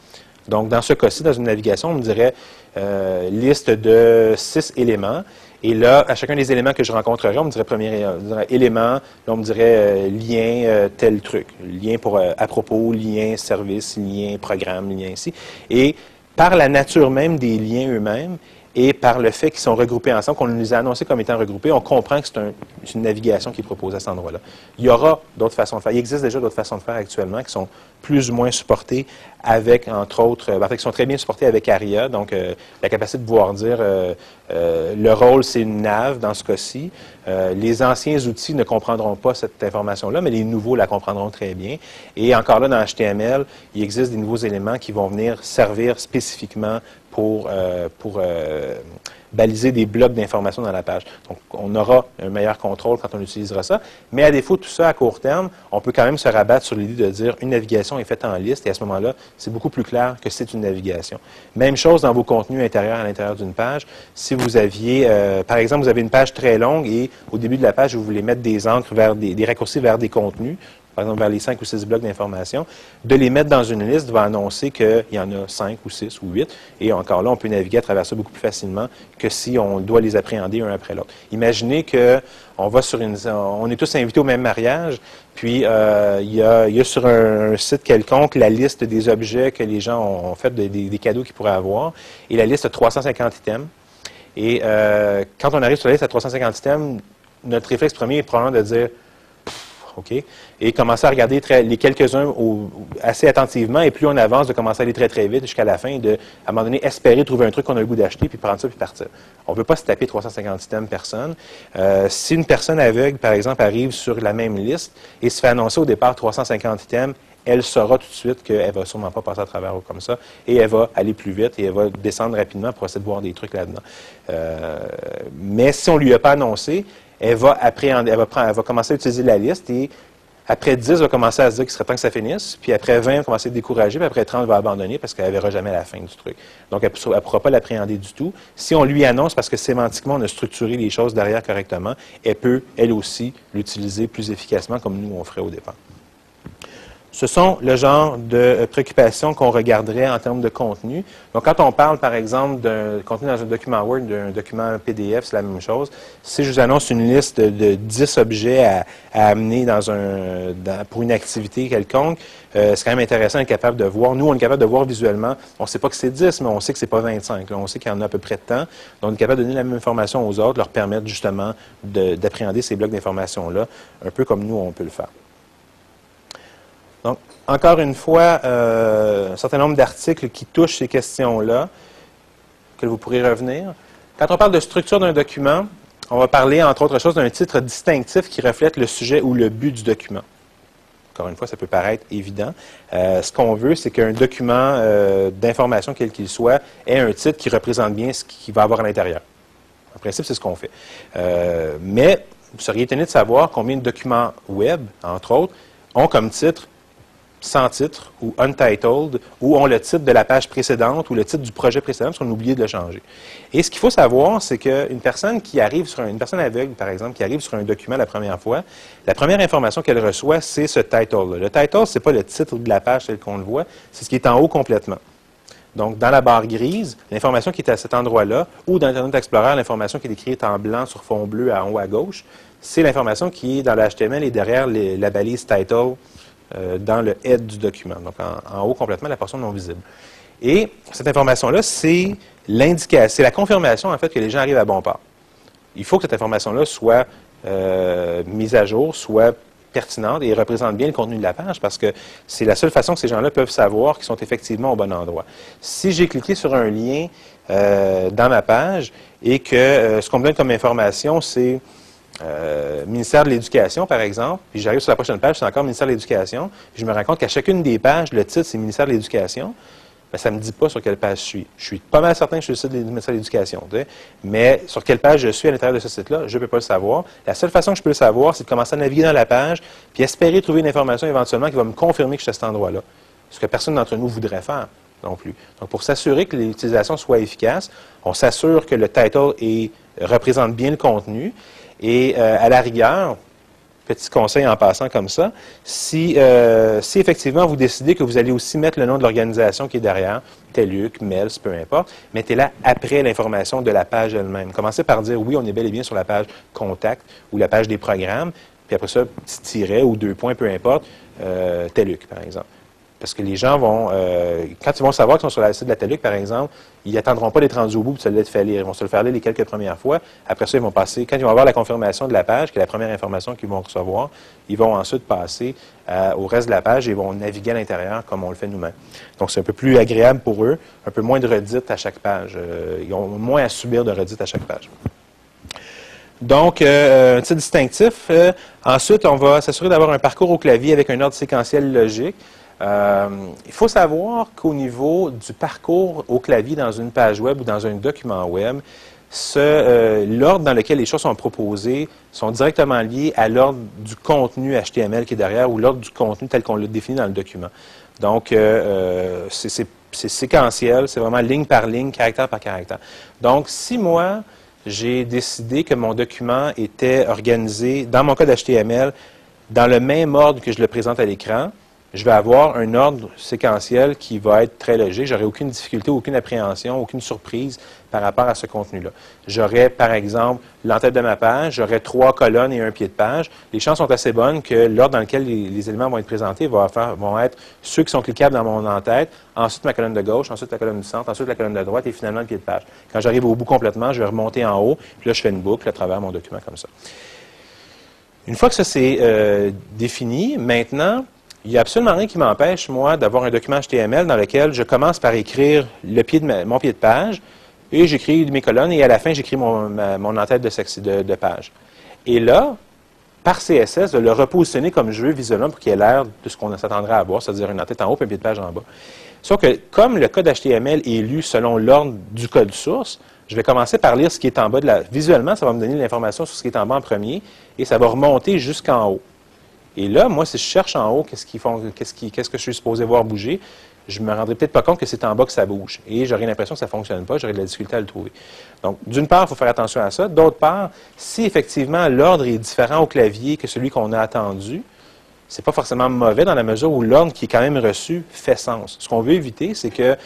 Donc, dans ce cas-ci, dans une navigation, on me dirait euh, liste de six éléments. Et là, à chacun des éléments que je rencontrerai, on me dirait premier élément, là, on me dirait euh, lien euh, tel truc, lien pour à propos, lien service, lien programme, lien ici. Et par la nature même des liens eux-mêmes, et par le fait qu'ils sont regroupés ensemble, qu'on nous a annoncés comme étant regroupés, on comprend que c'est une navigation qui est à cet endroit-là. Il y aura d'autres façons de faire. Il existe déjà d'autres façons de faire actuellement qui sont plus ou moins supportées avec, entre autres, euh, en qui sont très bien supportées avec ARIA, donc euh, la capacité de pouvoir dire euh, le rôle, c'est une nav dans ce cas-ci. les anciens outils ne comprendront pas cette information-là, mais les nouveaux la comprendront très bien. Et encore là, dans HTML, il existe des nouveaux éléments qui vont venir servir spécifiquement pour, euh, euh, baliser des blocs d'informations dans la page. Donc, on aura un meilleur contrôle quand on utilisera ça. Mais à défaut de tout ça à court terme, on peut quand même se rabattre sur l'idée de dire une navigation est faite en liste et à ce moment-là, c'est beaucoup plus clair que c'est une navigation. Même chose dans vos contenus intérieurs à l'intérieur d'une page. Si vous aviez, euh, par exemple, vous avez une page très longue et au début de la page, vous voulez mettre des encres vers des raccourcis vers des contenus, par exemple vers les cinq ou six blocs d'information, de les mettre dans une liste va annoncer qu'il y en a cinq ou six ou huit. Et encore là, on peut naviguer à travers ça beaucoup plus facilement que si on doit les appréhender un après l'autre. Imaginez que on va sur une, on est tous invités au même mariage, puis euh, il, y a, sur un, site quelconque la liste des objets que les gens ont, fait, des, cadeaux qu'ils pourraient avoir, et la liste a 350 items. Et euh, quand on arrive sur la liste à 350 items, notre réflexe premier est probablement de dire OK? Et commencer à regarder les quelques-uns assez attentivement, et plus on avance, de commencer à aller très, très vite jusqu'à la fin, de, à un moment donné, espérer trouver un truc qu'on a le goût d'acheter, puis prendre ça, puis partir. On ne veut pas se taper 350 items personne. Euh, si une personne aveugle, par exemple, arrive sur la même liste et se fait annoncer au départ 350 items, elle saura tout de suite qu'elle ne va sûrement pas passer à travers comme ça, et elle va aller plus vite, et elle va descendre rapidement pour essayer de voir des trucs là-dedans. Euh, mais si on ne lui a pas annoncé, elle va appréhender, elle va, prendre, elle va commencer à utiliser la liste et après 10, elle va commencer à se dire qu'il serait temps que ça finisse. Puis après 20, elle va commencer à décourager. Puis après 30, elle va abandonner parce qu'elle ne verra jamais la fin du truc. Donc, elle ne pourra pas l'appréhender du tout. Si on lui annonce, parce que sémantiquement, on a structuré les choses derrière correctement, elle peut, elle aussi, l'utiliser plus efficacement comme nous, on ferait au départ. Ce sont le genre de euh, préoccupations qu'on regarderait en termes de contenu. Donc, quand on parle, par exemple, d'un contenu dans un document Word, d'un document PDF, c'est la même chose. Si je vous annonce une liste de, 10 objets à, amener dans un, pour une activité quelconque, euh, c'est quand même intéressant d'être capable de voir. Nous, on est capable de voir visuellement. On ne sait pas que c'est 10, mais on sait que c'est pas 25. on sait qu'il y en a à peu près de temps. Donc, on est capable de donner la même information aux autres, leur permettre justement d'appréhender ces blocs d'informations-là, un peu comme nous, on peut le faire. Encore une fois, euh, un certain nombre d'articles qui touchent ces questions-là, que vous pourrez revenir. Quand on parle de structure d'un document, on va parler, entre autres choses, d'un titre distinctif qui reflète le sujet ou le but du document. Encore une fois, ça peut paraître évident. Euh, ce qu'on veut, c'est qu'un document euh, d'information, quel qu'il soit, ait un titre qui représente bien ce qu'il va avoir à l'intérieur. En principe, c'est ce qu'on fait. mais vous seriez étonné de savoir combien de documents web, entre autres, ont comme titre sans titre ou untitled ou ont le titre de la page précédente ou le titre du projet précédent parce qu'on a de le changer. Et ce qu'il faut savoir, c'est qu'une personne qui arrive sur une personne aveugle, par exemple, qui arrive sur un document la première fois, la première information qu'elle reçoit, c'est ce title. -là. Le title, c'est pas le titre de la page tel qu'on le voit, c'est ce qui est en haut complètement. Donc, dans la barre grise, l'information qui est à cet endroit-là, ou dans Internet Explorer, l'information qui est écrite en blanc sur fond bleu en haut à gauche, c'est l'information qui est dans l'HTML et derrière la balise title euh, dans le head du document. Donc, en, haut complètement, la portion non visible. Et cette information-là, c'est l'indication, c'est la confirmation, en fait, que les gens arrivent à bon port. Il faut que cette information-là soit euh, mise à jour, soit pertinente et représente bien le contenu de la page parce que c'est la seule façon que ces gens-là peuvent savoir qu'ils sont effectivement au bon endroit. Si j'ai cliqué sur un lien euh, dans ma page et que ce qu'on me donne comme information, c'est euh, ministère de l'Éducation, par exemple, puis j'arrive sur la prochaine page, c'est encore ministère de l'Éducation, je me rends compte qu'à chacune des pages, le titre, c'est ministère de l'Éducation, ben, ça ne me dit pas sur quelle page je suis. Je suis pas mal certain que je suis sur le site du ministère de l'Éducation. Mais sur quelle page je suis à l'intérieur de ce site-là, je ne peux pas le savoir. La seule façon que je peux le savoir, c'est de commencer à naviguer dans la page, puis espérer trouver une information éventuellement qui va me confirmer que je suis à cet endroit-là. Ce que personne d'entre nous voudrait faire non plus. Donc, pour s'assurer que l'utilisation soit efficace, on s'assure que le title représente bien le contenu. Et euh, à la rigueur, Petit conseil en passant comme ça. Euh, si, effectivement vous décidez que vous allez aussi mettre le nom de l'organisation qui est derrière, TELUC, MELS, peu importe, mettez-la après l'information de la page elle-même. Commencez par dire oui, on est bel et bien sur la page contact ou la page des programmes, puis après ça, petit tiret ou deux points, peu importe, euh, TELUC, par exemple. Parce que les gens vont, euh, quand ils vont savoir qu'ils sont sur la site de la TELUC, par exemple, ils n'attendront pas d'être rendus au bout pour se le faire lire. Ils vont se le faire lire les quelques premières fois. Après ça, ils vont passer, quand ils vont avoir la confirmation de la page, qui est la première information qu'ils vont recevoir, ils vont ensuite passer euh, au reste de la page et vont naviguer à l'intérieur comme on le fait nous-mêmes. Donc, c'est un peu plus agréable pour eux, un peu moins de redites à chaque page. Euh, ils ont moins à subir de redites à chaque page. Donc, un titre distinctif. ensuite, on va s'assurer d'avoir un parcours au clavier avec un ordre séquentiel logique. Euh, il faut savoir qu'au niveau du parcours au clavier dans une page web ou dans un document web, euh, l'ordre dans lequel les choses sont proposées sont directement liés à l'ordre du contenu HTML qui est derrière ou l'ordre du contenu tel qu'on l'a défini dans le document. Donc, euh, c'est séquentiel, c'est vraiment ligne par ligne, caractère par caractère. Donc, si moi, j'ai décidé que mon document était organisé, dans mon code HTML, dans le même ordre que je le présente à l'écran, je vais avoir un ordre séquentiel qui va être très logique. J'aurai aucune difficulté, aucune appréhension, aucune surprise par rapport à ce contenu-là. J'aurai, par exemple, l'entête de ma page, j'aurai trois colonnes et un pied de page. Les chances sont assez bonnes que l'ordre dans lequel les, éléments vont être présentés vont, être ceux qui sont cliquables dans mon en-tête, ensuite ma colonne de gauche, ensuite la colonne du centre, ensuite la colonne de droite et finalement le pied de page. Quand j'arrive au bout complètement, je vais remonter en haut, puis là, je fais une boucle à travers mon document comme ça. Une fois que ça c'est euh, défini, maintenant, il n'y a absolument rien qui m'empêche, moi, d'avoir un document HTML dans lequel je commence par écrire mon pied de page et j'écris mes colonnes et à la fin, j'écris mon, en-tête de, de, page. Et là, par CSS, de le repositionner comme je veux visuellement pour qu'il ait l'air de ce qu'on s'attendrait à avoir, c'est-à-dire une en-tête en haut et un pied de page en bas. Sauf que comme le code HTML est lu selon l'ordre du code source, je vais commencer par lire ce qui est en bas de la... Visuellement, ça va me donner l'information sur ce qui est en bas en premier et ça va remonter jusqu'en haut. Et là, moi, si je cherche en haut, qu'est-ce qu'est-ce que je suis supposé voir bouger, je me rendrai peut-être pas compte que c'est en bas que ça bouge. Et j'aurai l'impression que ça ne fonctionne pas, j'aurai de la difficulté à le trouver. Donc, d'une part, il faut faire attention à ça. D'autre part, si effectivement l'ordre est différent au clavier que celui qu'on a attendu, c'est pas forcément mauvais dans la mesure où l'ordre qui est quand même reçu fait sens. Ce qu'on veut éviter, c'est que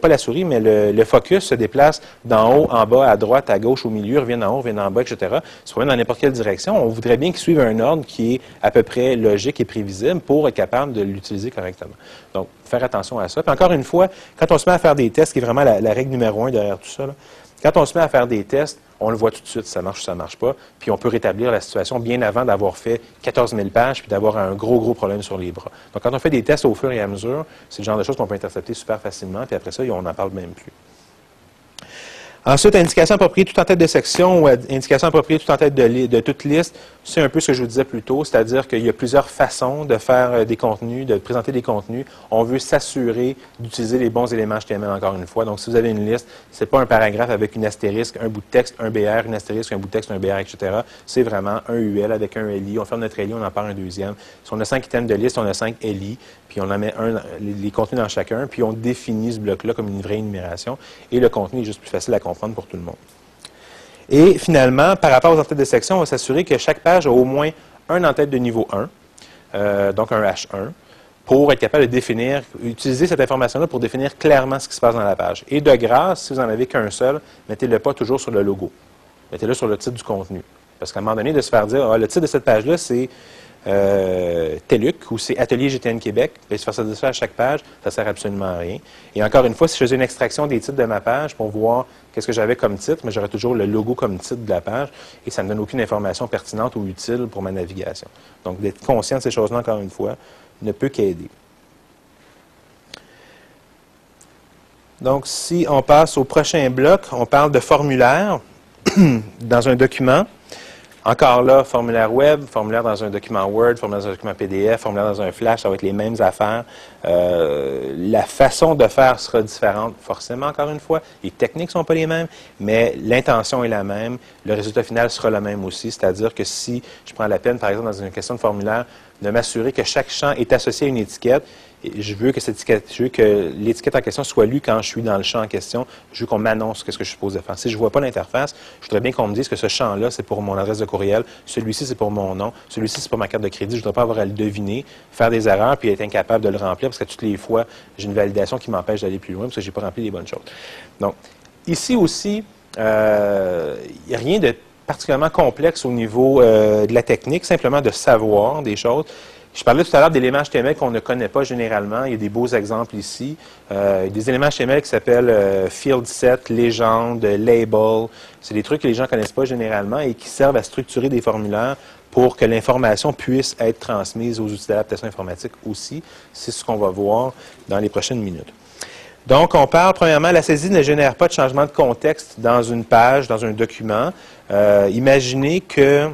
pas la souris, mais le, focus se déplace d'en haut, en bas, à droite, à gauche, au milieu, revient en haut, revient en bas, etc. Soit dans n'importe quelle direction. On voudrait bien qu'il suive un ordre qui est à peu près logique et prévisible pour être capable de l'utiliser correctement. Donc, faire attention à ça. Puis encore une fois, quand on se met à faire des tests, qui est vraiment la, règle numéro un derrière tout ça, quand on se met à faire des tests, on le voit tout de suite ça marche ou ça marche pas. Puis on peut rétablir la situation bien avant d'avoir fait 14 000 pages puis d'avoir un gros, gros problème sur les bras. Donc quand on fait des tests au fur et à mesure, c'est le genre de choses qu'on peut intercepter super facilement. Puis après ça, on n'en parle même plus. Ensuite, indication appropriée tout en tête de section ou indication appropriée tout en tête de, toute liste, c'est un peu ce que je vous disais plus tôt, c'est-à-dire qu'il y a plusieurs façons de faire euh, des contenus, de présenter des contenus. On veut s'assurer d'utiliser les bons éléments HTML encore une fois. Donc, si vous avez une liste, ce n'est pas un paragraphe avec une astérisque, un bout de texte, un BR, une astérisque, un bout de texte, un BR, etc. C'est vraiment un UL avec un LI. On ferme notre LI, on en part un deuxième. Si on a cinq items de liste, on a cinq LI, puis on en met un, les contenus dans chacun, puis on définit ce bloc-là comme une vraie énumération. Et le contenu est juste plus facile à comprendre pour tout le monde. Et finalement, par rapport aux entêtes de section, on va s'assurer que chaque page a au moins un en-tête de niveau 1, euh, donc un H1. pour être capable de définir, utiliser cette information-là pour définir clairement ce qui se passe dans la page. Et de grâce, si vous n'en avez qu'un seul, mettez-le pas toujours sur le logo. Mettez-le sur le titre du contenu. Parce qu'à un moment donné, de se faire dire, ah, le titre de cette page-là, c'est euh, TELUC ou c'est Atelier GTN Québec, et se faire ça à chaque page, ça sert absolument à rien. Et encore une fois, si je faisais une extraction des titres de ma page pour voir qu'est-ce que j'avais comme titre, mais j'aurais toujours le logo comme titre de la page et ça ne donne aucune information pertinente ou utile pour ma navigation. Donc, d'être conscient de ces choses-là, encore une fois, ne peut qu'aider. Donc, si on passe au prochain bloc, on parle de formulaire dans un document. Encore là, formulaire web, formulaire dans un document Word, formulaire dans un document PDF, formulaire dans un Flash, ça va être les mêmes affaires. Euh, la façon de faire sera différente, forcément, encore une fois. Les techniques ne sont pas les mêmes, mais l'intention est la même. Le résultat final sera le même aussi. C'est-à-dire que si je prends la peine, par exemple, dans une question de formulaire, de m'assurer que chaque champ est associé à une étiquette, je veux que l'étiquette en question soit lue quand je suis dans le champ en question. Je veux qu'on m'annonce ce que je suis supposé faire. Si je ne vois pas l'interface, je voudrais bien qu'on me dise que ce champ-là, c'est pour mon adresse de courriel, celui-ci, c'est pour mon nom, celui-ci, c'est pour ma carte de crédit. Je ne voudrais pas avoir à le deviner, faire des erreurs, puis être incapable de le remplir, parce que toutes les fois, j'ai une validation qui m'empêche d'aller plus loin, parce que je n'ai pas rempli les bonnes choses. Donc, ici aussi, euh, rien de particulièrement complexe au niveau euh, de la technique, simplement de savoir des choses. Je parlais tout à l'heure d'éléments HTML qu'on ne connaît pas généralement. Il y a des beaux exemples ici. Euh, des éléments HTML qui s'appellent euh, field set, légende, label. C'est des trucs que les gens ne connaissent pas généralement et qui servent à structurer des formulaires pour que l'information puisse être transmise aux outils d'adaptation informatique aussi. C'est ce qu'on va voir dans les prochaines minutes. Donc, on parle, premièrement, la saisie ne génère pas de changement de contexte dans une page, dans un document. Euh, imaginez que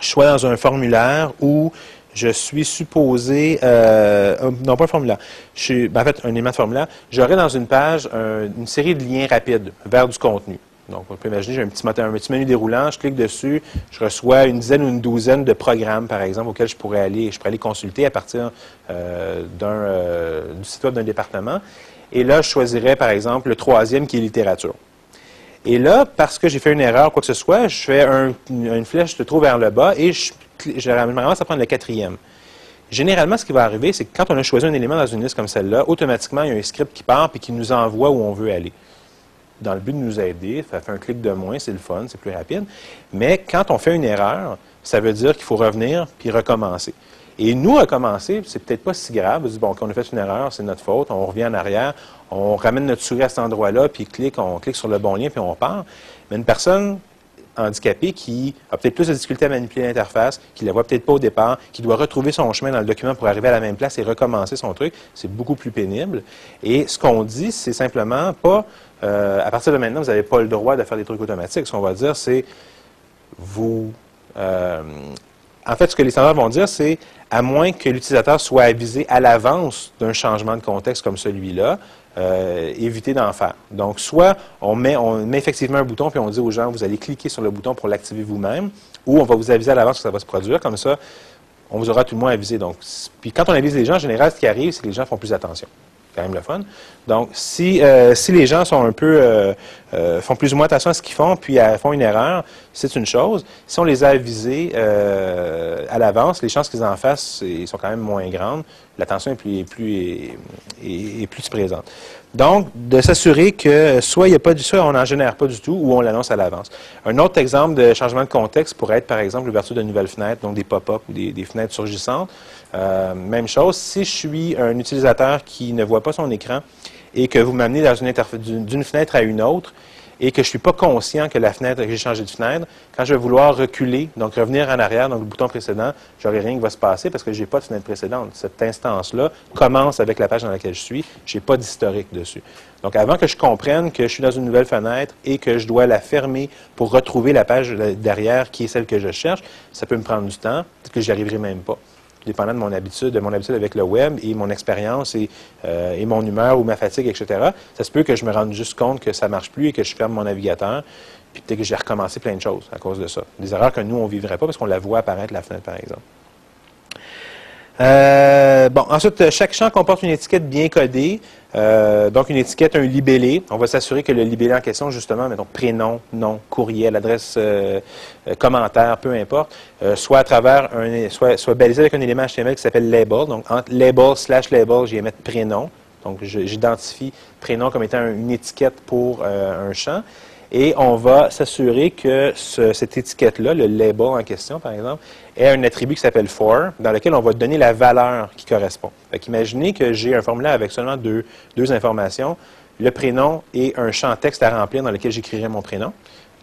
je sois dans un formulaire où je suis supposé, euh, euh, non pas un formulaire, je suis, ben, en fait un élément de formulaire, j'aurai dans une page une série de liens rapides vers du contenu. Donc, on peut imaginer, j'ai un petit, un petit menu déroulant, je clique dessus, je reçois une dizaine ou une douzaine de programmes, par exemple, auxquels je pourrais aller, je pourrais aller consulter à partir euh, d'un, du site web d'un département. Et là, je choisirais, par exemple, le troisième qui est littérature. Et là, parce que j'ai fait une erreur, quoi que ce soit, je fais une flèche de trop vers le bas et je généralement, ça prend le quatrième. Généralement, ce qui va arriver, c'est que quand on a choisi un élément dans une liste comme celle-là, automatiquement, il y a un script qui part et qui nous envoie où on veut aller. Dans le but de nous aider, ça fait un clic de moins, c'est le fun, c'est plus rapide. Mais quand on fait une erreur, ça veut dire qu'il faut revenir puis recommencer. Et nous, recommencer, c'est peut-être pas si grave. On dit, bon, qu'on a fait une erreur, c'est notre faute, on revient en arrière, on ramène notre souris à cet endroit-là, puis clique, on clique sur le bon lien, puis on part. Mais une personne handicapé qui a peut-être plus de difficultés à manipuler l'interface, qui ne la voit peut-être pas au départ, qui doit retrouver son chemin dans le document pour arriver à la même place et recommencer son truc, c'est beaucoup plus pénible. Et ce qu'on dit, c'est simplement pas, euh, à partir de maintenant, vous n'avez pas le droit de faire des trucs automatiques. Ce qu'on va dire, c'est, vous... Euh, en fait, ce que les standards vont dire, c'est à moins que l'utilisateur soit avisé à l'avance d'un changement de contexte comme celui-là, euh, éviter d'en faire. Donc, soit on met, on met effectivement un bouton, puis on dit aux gens, vous allez cliquer sur le bouton pour l'activer vous-même, ou on va vous aviser à l'avance que ça va se produire. Comme ça, on vous aura tout le moins avisé. Donc, puis quand on avise les gens, en général, ce qui arrive, c'est que les gens font plus attention quand même le fun. Donc, si, euh, si les gens sont un peu, euh, euh, font plus ou moins attention à ce qu'ils font, puis font une erreur, c'est une chose. Si on les a avisés à l'avance, les chances qu'ils en fassent sont quand même moins grandes. L'attention est plus, est plus, est, plus présente. Donc, de s'assurer que soit il y a pas du soit on n'en génère pas du tout, ou on l'annonce à l'avance. Un autre exemple de changement de contexte pourrait être, par exemple, l'ouverture de nouvelles fenêtres, donc des pop-up ou des fenêtres surgissantes. Euh, même chose, si je suis un utilisateur qui ne voit pas son écran et que vous m'amenez d'une fenêtre à une autre et que je ne suis pas conscient que la fenêtre, que j'ai changé de fenêtre, quand je vais vouloir reculer, donc revenir en arrière, donc le bouton précédent, j'aurai rien qui va se passer parce que je n'ai pas de fenêtre précédente. Cette instance-là commence avec la page dans laquelle je suis. Je n'ai pas d'historique dessus. Donc, avant que je comprenne que je suis dans une nouvelle fenêtre et que je dois la fermer pour retrouver la page derrière qui est celle que je cherche, ça peut me prendre du temps, peut-être que j'y arriverai même pas dépendant de mon habitude, de mon habitude avec le web et mon expérience euh, et, mon humeur ou ma fatigue, etc. Ça se peut que je me rende juste compte que ça ne marche plus et que je ferme mon navigateur. Puis peut-être que j'ai recommencé plein de choses à cause de ça. Des erreurs que nous, on ne vivrait pas parce qu'on la voit apparaître la fenêtre, par exemple. Euh, bon, ensuite, chaque champ comporte une étiquette bien codée. Euh, donc, une étiquette, un libellé. On va s'assurer que le libellé en question, justement, mettons prénom, nom, courriel, adresse, euh, commentaire, peu importe, soit à travers un, soit, soit balisé avec un élément HTML qui s'appelle label. Donc, entre label slash label, j'y vais mettre prénom. Donc, j'identifie prénom comme étant une étiquette pour un champ. Et on va s'assurer que cette étiquette-là, le label en question, par exemple, est un attribut qui s'appelle for, dans lequel on va donner la valeur qui correspond. imaginez que j'ai un formulaire avec seulement deux, deux informations, le prénom et un champ texte à remplir dans lequel j'écrirai mon prénom.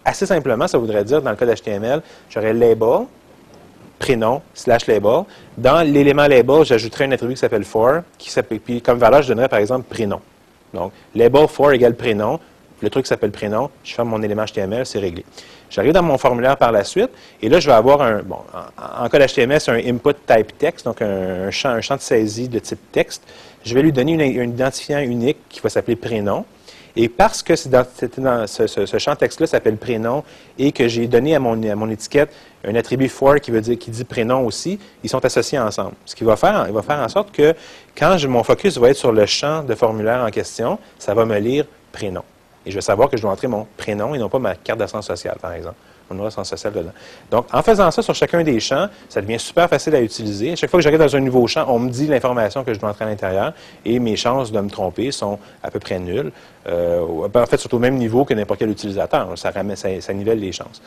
Assez simplement, ça voudrait dire, dans le code HTML, j'aurais label, prénom, slash label. Dans l'élément label, j'ajouterai un attribut qui s'appelle for, qui puis comme valeur, je donnerais par exemple prénom. Donc, label for égale prénom le truc s'appelle prénom, je ferme mon élément HTML, c'est réglé. J'arrive dans mon formulaire par la suite, et là, je vais avoir un, bon, en, code HTML, c'est un input type text, donc un, champ, un, champ, de saisie de type texte. Je vais lui donner un identifiant unique qui va s'appeler prénom. Et parce que ce, champ texte-là s'appelle prénom et que j'ai donné à mon, à mon, étiquette un attribut for qui veut dire qui dit prénom aussi, ils sont associés ensemble. Ce qui va faire, il va faire en sorte que quand je, mon focus va être sur le champ de formulaire en question, ça va me lire prénom. Et je vais savoir que je dois entrer mon prénom et non pas ma carte d'assurance sociale, par exemple. Mon numéro d'assurance sociale dedans. Donc, en faisant ça sur chacun des champs, ça devient super facile à utiliser. À chaque fois que j'arrive dans un nouveau champ, on me dit l'information que je dois entrer à l'intérieur et mes chances de me tromper sont à peu près nulles. Euh, en fait, surtout au même niveau que n'importe quel utilisateur. Ça, ça, nivelle les chances.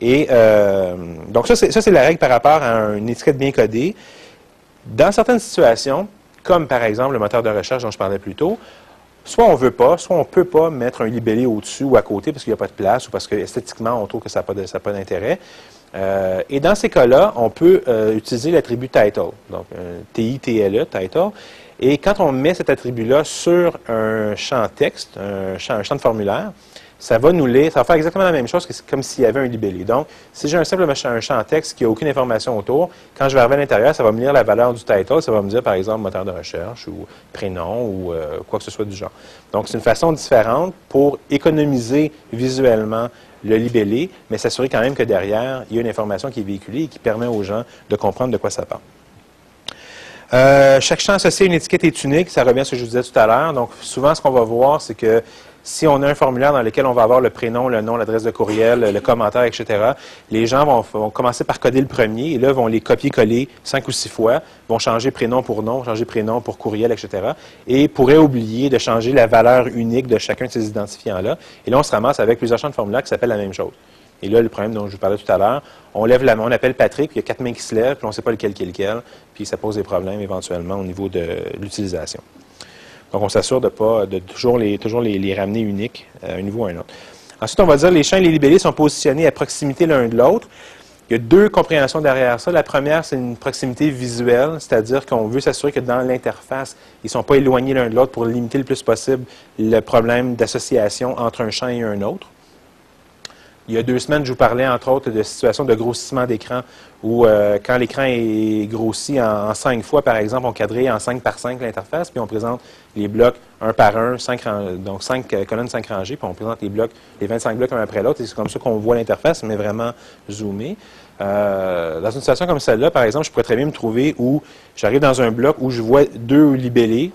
Et euh, donc, ça, c'est la règle par rapport à une étiquette bien codée. Dans certaines situations, comme par exemple le moteur de recherche dont je parlais plus tôt, soit on ne veut pas, soit on ne peut pas mettre un libellé au-dessus ou à côté parce qu'il n'y a pas de place ou parce que esthétiquement, on trouve que ça n'a pas d'intérêt. Euh, et dans ces cas-là, on peut euh, utiliser l'attribut title, donc T-I-T-L-E, title. Et quand on met cet attribut-là sur un champ texte, un champ, un champ de formulaire, ça va nous lire, ça va faire exactement la même chose que comme s'il y avait un libellé. Donc, si j'ai un simple un champ texte qui n'a aucune information autour, quand je vais arriver à l'intérieur, ça va me lire la valeur du title, ça va me dire, par exemple, moteur de recherche ou prénom ou euh, quoi que ce soit du genre. Donc, c'est une façon différente pour économiser visuellement le libellé, mais s'assurer quand même que derrière, il y a une information qui est véhiculée et qui permet aux gens de comprendre de quoi ça parle. Euh, chaque champ associé à une étiquette est unique, ça revient à ce que je vous disais tout à l'heure. Donc, souvent, ce qu'on va voir, c'est que si on a un formulaire dans lequel on va avoir le prénom, le nom, l'adresse de courriel, le commentaire, etc., les gens vont, commencer par coder le premier et là, vont les copier-coller cinq ou six fois, vont changer prénom pour nom, changer prénom pour courriel, etc., et pourraient oublier de changer la valeur unique de chacun de ces identifiants-là. Et là, on se ramasse avec plusieurs champs de formulaire qui s'appellent la même chose. Et là, le problème dont je vous parlais tout à l'heure, on lève la main, on appelle Patrick, puis il y a quatre mains qui se lèvent, puis on ne sait pas lequel qui est lequel, puis ça pose des problèmes éventuellement au niveau de l'utilisation. Donc, on s'assure de pas de toujours les, ramener uniques à euh, un niveau à un autre. Ensuite, on va dire que les champs et les libellés sont positionnés à proximité l'un de l'autre. Il y a deux compréhensions derrière ça. La première, c'est une proximité visuelle, c'est-à-dire qu'on veut s'assurer que dans l'interface, ils ne sont pas éloignés l'un de l'autre pour limiter le plus possible le problème d'association entre un champ et un autre. Il y a deux semaines, je vous parlais entre autres de situations de grossissement d'écran où euh, quand l'écran est grossi en, cinq fois, par exemple, on cadrait en 5 par 5 l'interface, puis on présente les blocs un par un, cinq, donc cinq euh, colonnes, cinq rangées, puis on présente les blocs, les 25 blocs un après l'autre, et c'est comme ça qu'on voit l'interface, mais vraiment zoomé. Euh, dans une situation comme celle-là, par exemple, je pourrais très bien me trouver où j'arrive dans un bloc où je vois deux libellés,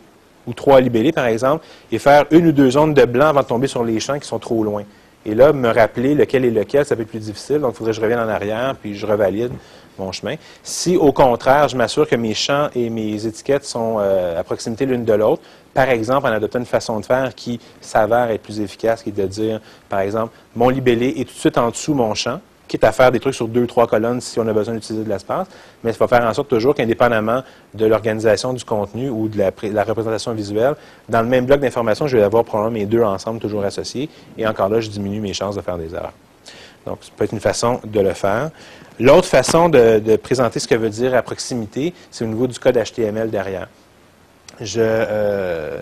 ou trois libellés, par exemple, et faire une ou deux zones de blanc avant de tomber sur les champs qui sont trop loin. Et là, me rappeler lequel est lequel, ça peut être plus difficile. Donc, il faudrait que je revienne en arrière, puis je revalide mon chemin. Si, au contraire, je m'assure que mes champs et mes étiquettes sont euh, à proximité l'une de l'autre, par exemple, en adoptant une façon de faire qui s'avère être plus efficace, qui est de dire, par exemple, mon libellé est tout de suite en dessous mon champ, quitte à faire des trucs sur deux, trois colonnes si on a besoin d'utiliser de l'espace, mais ça va faire en sorte toujours qu'indépendamment de l'organisation du contenu ou de la, représentation visuelle, dans le même bloc d'information, je vais avoir probablement mes deux ensemble toujours associés, et encore là, je diminue mes chances de faire des erreurs. Donc, ça peut être une façon de le faire. L'autre façon de, présenter ce que veut dire à proximité, c'est au niveau du code HTML derrière. Je, euh,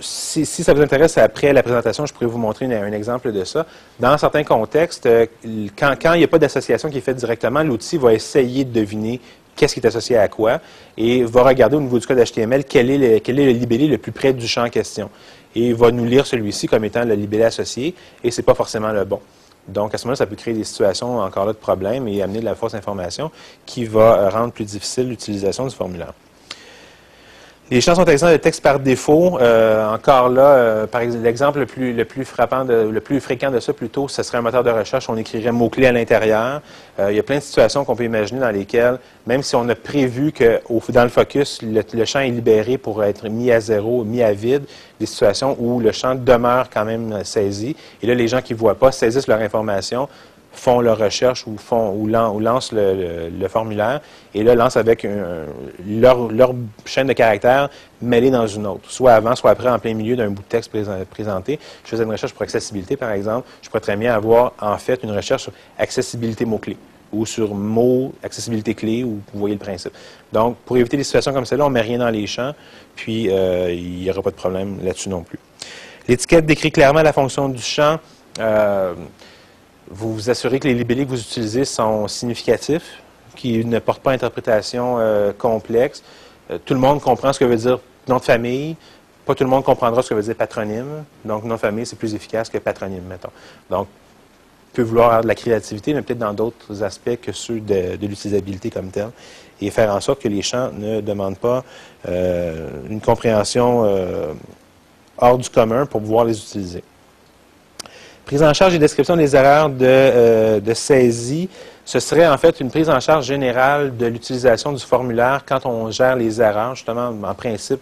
si, ça vous intéresse, après la présentation, je pourrais vous montrer un exemple de ça. Dans certains contextes, euh, quand, il n'y a pas d'association qui est faite directement, l'outil va essayer de deviner qu'est-ce qui est associé à quoi et va regarder au niveau du code HTML quel est le, libellé le plus près du champ en question. Et va nous lire celui-ci comme étant le libellé associé et ce n'est pas forcément le bon. Donc, à ce moment-là, ça peut créer des situations encore là de problèmes et amener de la fausse information qui va euh, rendre plus difficile l'utilisation du formulaire. Les champs sont exempts de texte par défaut. Euh, encore là, euh, par exemple, l'exemple le plus, le frappant, le plus fréquent de ça, plutôt, ce serait un moteur de recherche. On écrirait mots-clés à l'intérieur. Euh, il y a plein de situations qu'on peut imaginer dans lesquelles, même si on a prévu que dans le focus, le, champ est libéré pour être mis à zéro, mis à vide, des situations où le champ demeure quand même saisi. Et là, les gens qui ne voient pas saisissent leur information, font leur recherche ou, font, ou, lancent le, formulaire et là lancent avec leur, chaîne de caractères mêlée dans une autre, soit avant, soit après, en plein milieu d'un bout de texte présenté. Je faisais une recherche pour accessibilité, par exemple. Je pourrais très bien avoir en fait une recherche sur accessibilité mots-clés ou sur mots, accessibilité clé, ou vous voyez le principe. Donc, pour éviter des situations comme celle-là, on ne met rien dans les champs, puis euh, il n'y aura pas de problème là-dessus non plus. L'étiquette décrit clairement la fonction du champ. Euh, vous vous assurez que les libellés que vous utilisez sont significatifs, qu'ils ne portent pas interprétation euh, complexe. Euh, tout le monde comprend ce que veut dire nom de famille. Pas tout le monde comprendra ce que veut dire patronyme. Donc, nom de famille, c'est plus efficace que patronyme, mettons. Donc, peut vouloir avoir de la créativité, mais peut-être dans d'autres aspects que ceux de, l'utilisabilité comme telle, et faire en sorte que les champs ne demandent pas euh, une compréhension hors du commun pour pouvoir les utiliser. Prise en charge et description des erreurs euh, de, saisie, ce serait en fait une prise en charge générale de l'utilisation du formulaire quand on gère les erreurs. Justement, en principe,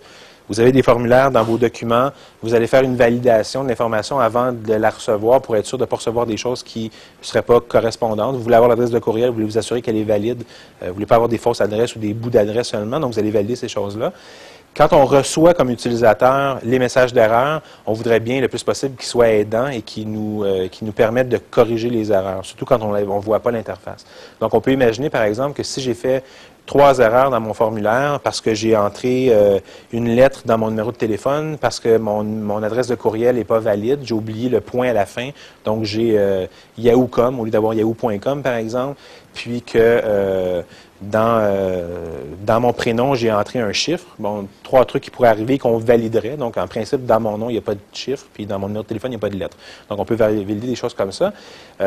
vous avez des formulaires dans vos documents, vous allez faire une validation de l'information avant de la recevoir pour être sûr de ne pas recevoir des choses qui ne seraient pas correspondantes. Vous voulez avoir l'adresse de courriel, vous voulez vous assurer qu'elle est valide. Euh, vous ne voulez pas avoir des fausses adresses ou des bouts d'adresse seulement, donc vous allez valider ces choses-là. Quand on reçoit comme utilisateur les messages d'erreur, on voudrait bien le plus possible qu'ils soient aidants et qu'ils nous, euh, nous permettent de corriger les erreurs, surtout quand on ne voit pas l'interface. Donc, on peut imaginer, par exemple, que si j'ai fait trois erreurs dans mon formulaire parce que j'ai entré euh, une lettre dans mon numéro de téléphone, parce que mon, adresse de courriel n'est pas valide, j'ai oublié le point à la fin, donc j'ai euh, yahoo.com au lieu d'avoir yahoo.com, par exemple, puis que euh, dans, dans mon prénom, j'ai entré un chiffre. Bon, trois trucs qui pourraient arriver qu'on validerait. Donc, en principe, dans mon nom, il n'y a pas de chiffre, puis dans mon numéro de téléphone, il n'y a pas de lettre. Donc, on peut valider des choses comme ça.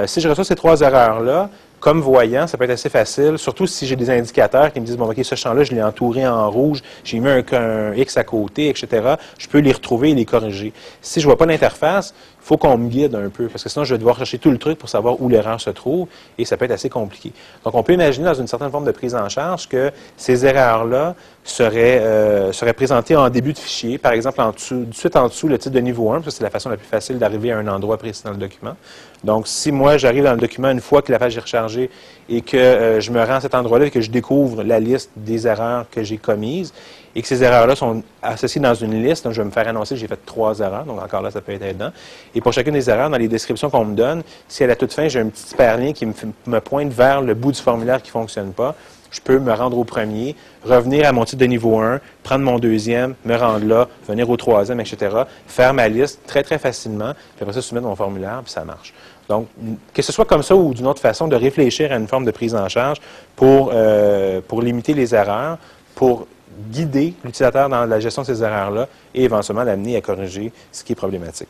si je reçois ces trois erreurs-là, comme voyant, ça peut être assez facile, surtout si j'ai des indicateurs qui me disent, bon, OK, ce champ-là, je l'ai entouré en rouge, j'ai mis un, X à côté, etc. Je peux les retrouver et les corriger. Si je vois pas l'interface, il faut qu'on me guide un peu, parce que sinon, je vais devoir chercher tout le truc pour savoir où l'erreur se trouve, et ça peut être assez compliqué. Donc, on peut imaginer dans une certaine forme de prise en charge que ces erreurs-là seraient, euh, seraient présentées en début de fichier, par exemple, en dessous, de suite en dessous, le titre de niveau 1, parce que c'est la façon la plus facile d'arriver à un endroit précis dans le document. Donc, si moi, j'arrive dans le document une fois que la page est rechargée et que euh, je me rends à cet endroit-là et que je découvre la liste des erreurs que j'ai commises, et que ces erreurs-là sont associées dans une liste. Donc, je vais me faire annoncer que j'ai fait trois erreurs. Donc, encore là, ça peut être aidant. Et pour chacune des erreurs, dans les descriptions qu'on me donne, si à la toute fin, j'ai un petit superlien qui me, pointe vers le bout du formulaire qui ne fonctionne pas, je peux me rendre au premier, revenir à mon titre de niveau 1, prendre mon deuxième, me rendre là, venir au troisième, etc., faire ma liste très, très facilement, puis après ça, soumettre mon formulaire, puis ça marche. Donc, que ce soit comme ça ou d'une autre façon, de réfléchir à une forme de prise en charge pour, euh, pour limiter les erreurs, pour guider l'utilisateur dans la gestion de ces erreurs-là et éventuellement l'amener à corriger ce qui est problématique.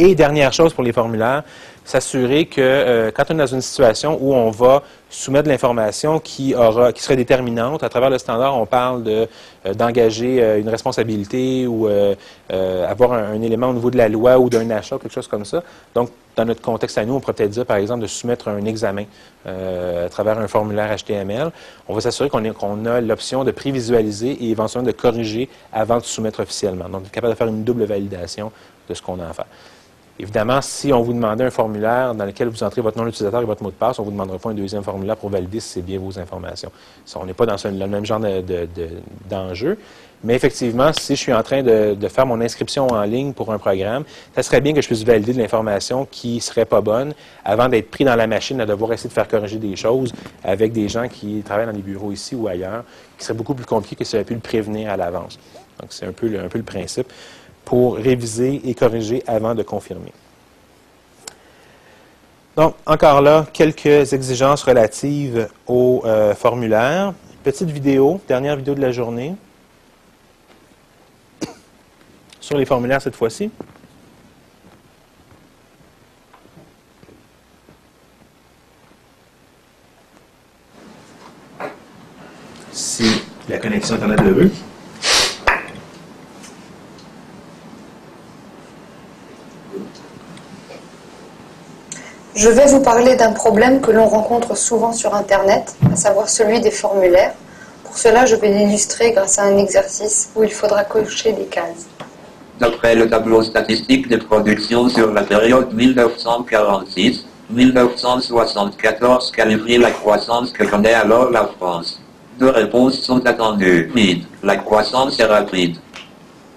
Et dernière chose pour les formulaires, s'assurer que euh, quand on est dans une situation où on va soumettre de l'information qui aura, serait déterminante, à travers le standard, on parle euh, d'engager euh, une responsabilité ou avoir un, élément au niveau de la loi ou d'un achat, quelque chose comme ça. Donc, dans notre contexte à nous, on pourrait peut-être dire, par exemple, de soumettre un examen à travers un formulaire HTML. On va s'assurer qu'on, qu'on a l'option de prévisualiser et éventuellement de corriger avant de soumettre officiellement. Donc, capable de faire une double validation de ce qu'on a à faire. Évidemment, si on vous demandait un formulaire dans lequel vous entrez votre nom d'utilisateur et votre mot de passe, on vous demandera pas un deuxième formulaire pour valider si c'est bien vos informations. on n'est pas dans le même genre d'enjeu. Mais effectivement, si je suis en train de, faire mon inscription en ligne pour un programme, ça serait bien que je puisse valider de l'information qui serait pas bonne avant d'être pris dans la machine à devoir essayer de faire corriger des choses avec des gens qui travaillent dans les bureaux ici ou ailleurs, qui serait beaucoup plus compliqué que si j'avais pu le prévenir à l'avance. Donc, c'est un peu le principe pour réviser et corriger avant de confirmer. Donc, encore là, quelques exigences relatives au euh, formulaire. Petite vidéo, dernière vidéo de la journée, sur les formulaires cette fois-ci. Si la connexion Internet le veut. Je vais vous parler d'un problème que l'on rencontre souvent sur Internet, à savoir celui des formulaires. Pour cela, je vais l'illustrer grâce à un exercice où il faudra cocher des cases. D'après le tableau statistique des productions sur la période 1946-1974, qualifie la croissance que connaît alors la France. Deux réponses sont attendues. Vite, la croissance est rapide.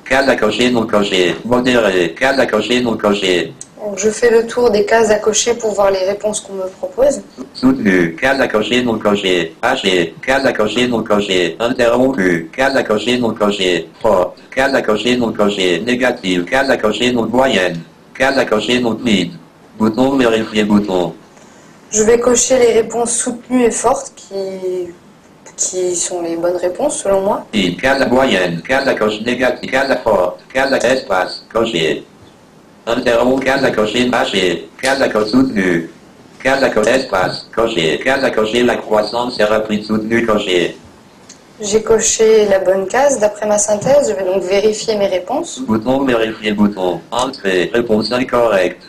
Case à cocher non cocher. Modéré. Case à cocher non cocher. Donc, je fais le tour des cases à cocher pour voir les réponses qu'on me propose. Soutenu. Case à cocher non cocher. Haché. Case à cocher non cocher. Interrompu. Case à cocher non cocher. Forte. Case à cocher non cocher. Négative. Case à cocher non moyenne. Case à cocher non vide. Bouton vérifier bouton. Je vais cocher les réponses soutenues et fortes qui, qui sont les bonnes réponses selon moi. Case à moyenne. Case à cocher négative. Case à forte. Case à espace. Cocher. Interrompu. Case à cocher haché. Case à cocher soutenu. Case à cocher espace. Cocher. Case à cocher la croissance est rapide soutenu cocher. J'ai coché la bonne case d'après ma synthèse. Je vais donc vérifier mes réponses. Bouton vérifier bouton. Entrée. Réponse incorrecte.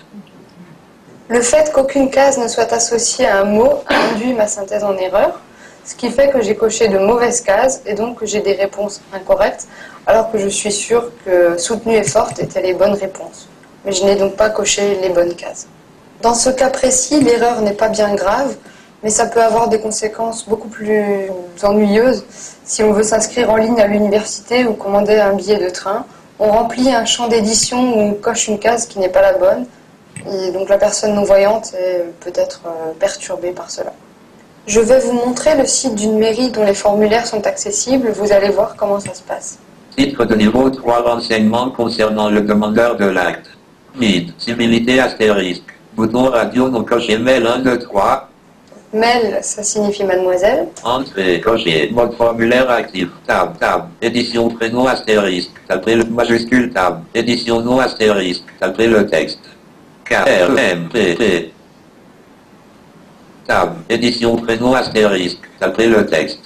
Le fait qu'aucune case ne soit associée à un mot induit ma synthèse en erreur, ce qui fait que j'ai coché de mauvaises cases et donc que j'ai des réponses incorrectes, alors que je suis sûre que soutenue et forte étaient les bonnes réponses. Mais je n'ai donc pas coché les bonnes cases. Dans ce cas précis, l'erreur n'est pas bien grave, mais ça peut avoir des conséquences beaucoup plus ennuyeuses. Si on veut s'inscrire en ligne à l'université ou commander un billet de train, on remplit un champ d'édition où on coche une case qui n'est pas la bonne, et donc la personne non-voyante est peut-être euh, perturbée par cela. Je vais vous montrer le site d'une mairie dont les formulaires sont accessibles. Vous allez voir comment ça se passe. Titre de niveau 3 renseignements concernant le demandeur de l'acte. Vide. Civilité astérisque. Bouton radio non coché mail 1, 2, 3. Mel, ça signifie mademoiselle. Entrée. Coché. Mode formulaire actif. Tab. Tab. Édition prénom astérisque. Tapez le majuscule tab. Édition non astérisque. Tapez le texte. K. R. M. P. P. Tab. Édition prénom astérisque. Tapez le texte.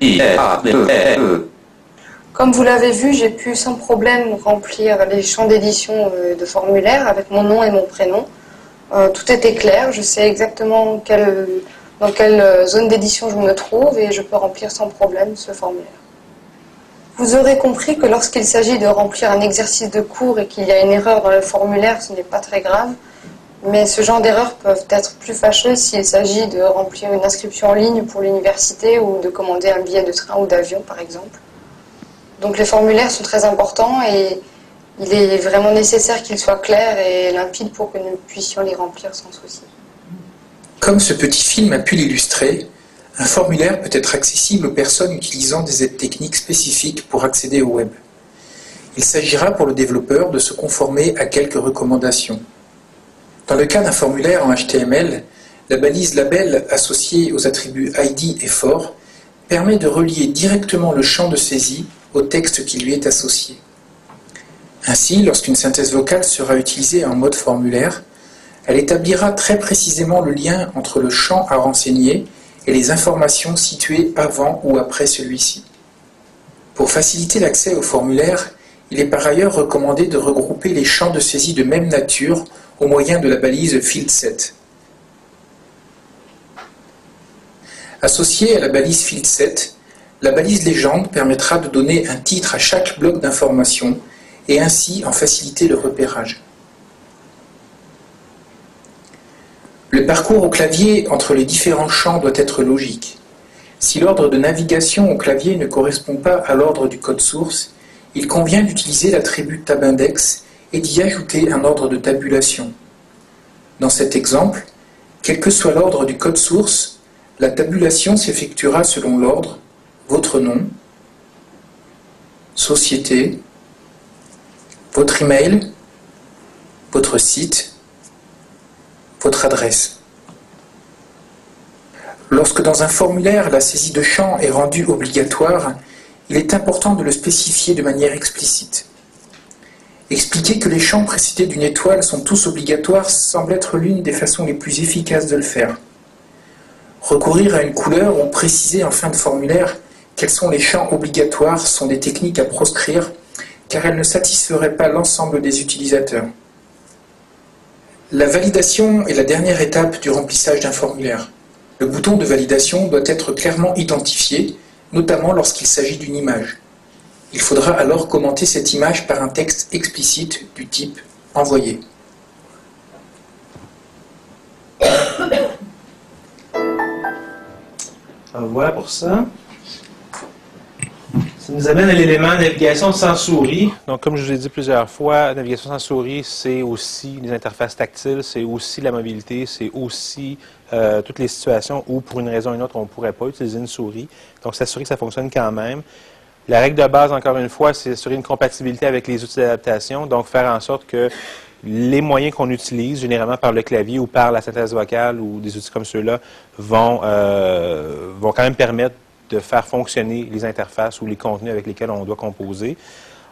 I. A. B. E. E. Comme vous l'avez vu, j'ai pu sans problème remplir les champs d'édition euh, de formulaire avec mon nom et mon prénom. Euh, tout était clair, je sais exactement dans quelle euh, zone d'édition je me trouve et je peux remplir sans problème ce formulaire. Vous aurez compris que lorsqu'il s'agit de remplir un exercice de cours et qu'il y a une erreur dans le formulaire, ce n'est pas très grave, mais ce genre d'erreurs peuvent être plus fâcheuses s'il s'agit de remplir une inscription en ligne pour l'université ou de commander un billet de train ou d'avion par exemple. Donc les formulaires sont très importants et il est vraiment nécessaire qu'ils soient clairs et limpides pour que nous puissions les remplir sans souci. Comme ce petit film a pu l'illustrer, un formulaire peut être accessible aux personnes utilisant des aides techniques spécifiques pour accéder au web. Il s'agira pour le développeur de se conformer à quelques recommandations. Dans le cas d'un formulaire en HTML, la balise label associée aux attributs ID et for permet de relier directement le champ de saisie au texte qui lui est associé. Ainsi, lorsqu'une synthèse vocale sera utilisée en mode formulaire, elle établira très précisément le lien entre le champ à renseigner et les informations situées avant ou après celui-ci. Pour faciliter l'accès au formulaire, il est par ailleurs recommandé de regrouper les champs de saisie de même nature au moyen de la balise FieldSet. Associée à la balise FieldSet, la balise légende permettra de donner un titre à chaque bloc d'information et ainsi en faciliter le repérage. Le parcours au clavier entre les différents champs doit être logique. Si l'ordre de navigation au clavier ne correspond pas à l'ordre du code source, il convient d'utiliser l'attribut tabindex et d'y ajouter un ordre de tabulation. Dans cet exemple, quel que soit l'ordre du code source, la tabulation s'effectuera selon l'ordre votre nom, société, votre email, votre site, votre adresse. Lorsque dans un formulaire la saisie de champ est rendue obligatoire, il est important de le spécifier de manière explicite. Expliquer que les champs précédés d'une étoile sont tous obligatoires semble être l'une des façons les plus efficaces de le faire. Recourir à une couleur ou préciser en fin de formulaire quels sont les champs obligatoires sont des techniques à proscrire car elles ne satisferaient pas l'ensemble des utilisateurs. La validation est la dernière étape du remplissage d'un formulaire. Le bouton de validation doit être clairement identifié, notamment lorsqu'il s'agit d'une image. Il faudra alors commenter cette image par un texte explicite du type envoyé. Voilà pour ça. Ça nous amène à l'élément navigation sans souris. Donc, comme je vous ai dit plusieurs fois, navigation sans souris, c'est aussi les interfaces tactiles, c'est aussi la mobilité, c'est aussi euh, toutes les situations où, pour une raison ou une autre, on ne pourrait pas utiliser une souris. Donc, s'assurer que ça fonctionne quand même. La règle de base, encore une fois, c'est assurer une compatibilité avec les outils d'adaptation. Donc, faire en sorte que les moyens qu'on utilise, généralement par le clavier ou par la synthèse vocale ou des outils comme ceux-là, vont, euh, vont quand même permettre de faire fonctionner les interfaces ou les contenus avec lesquels on doit composer.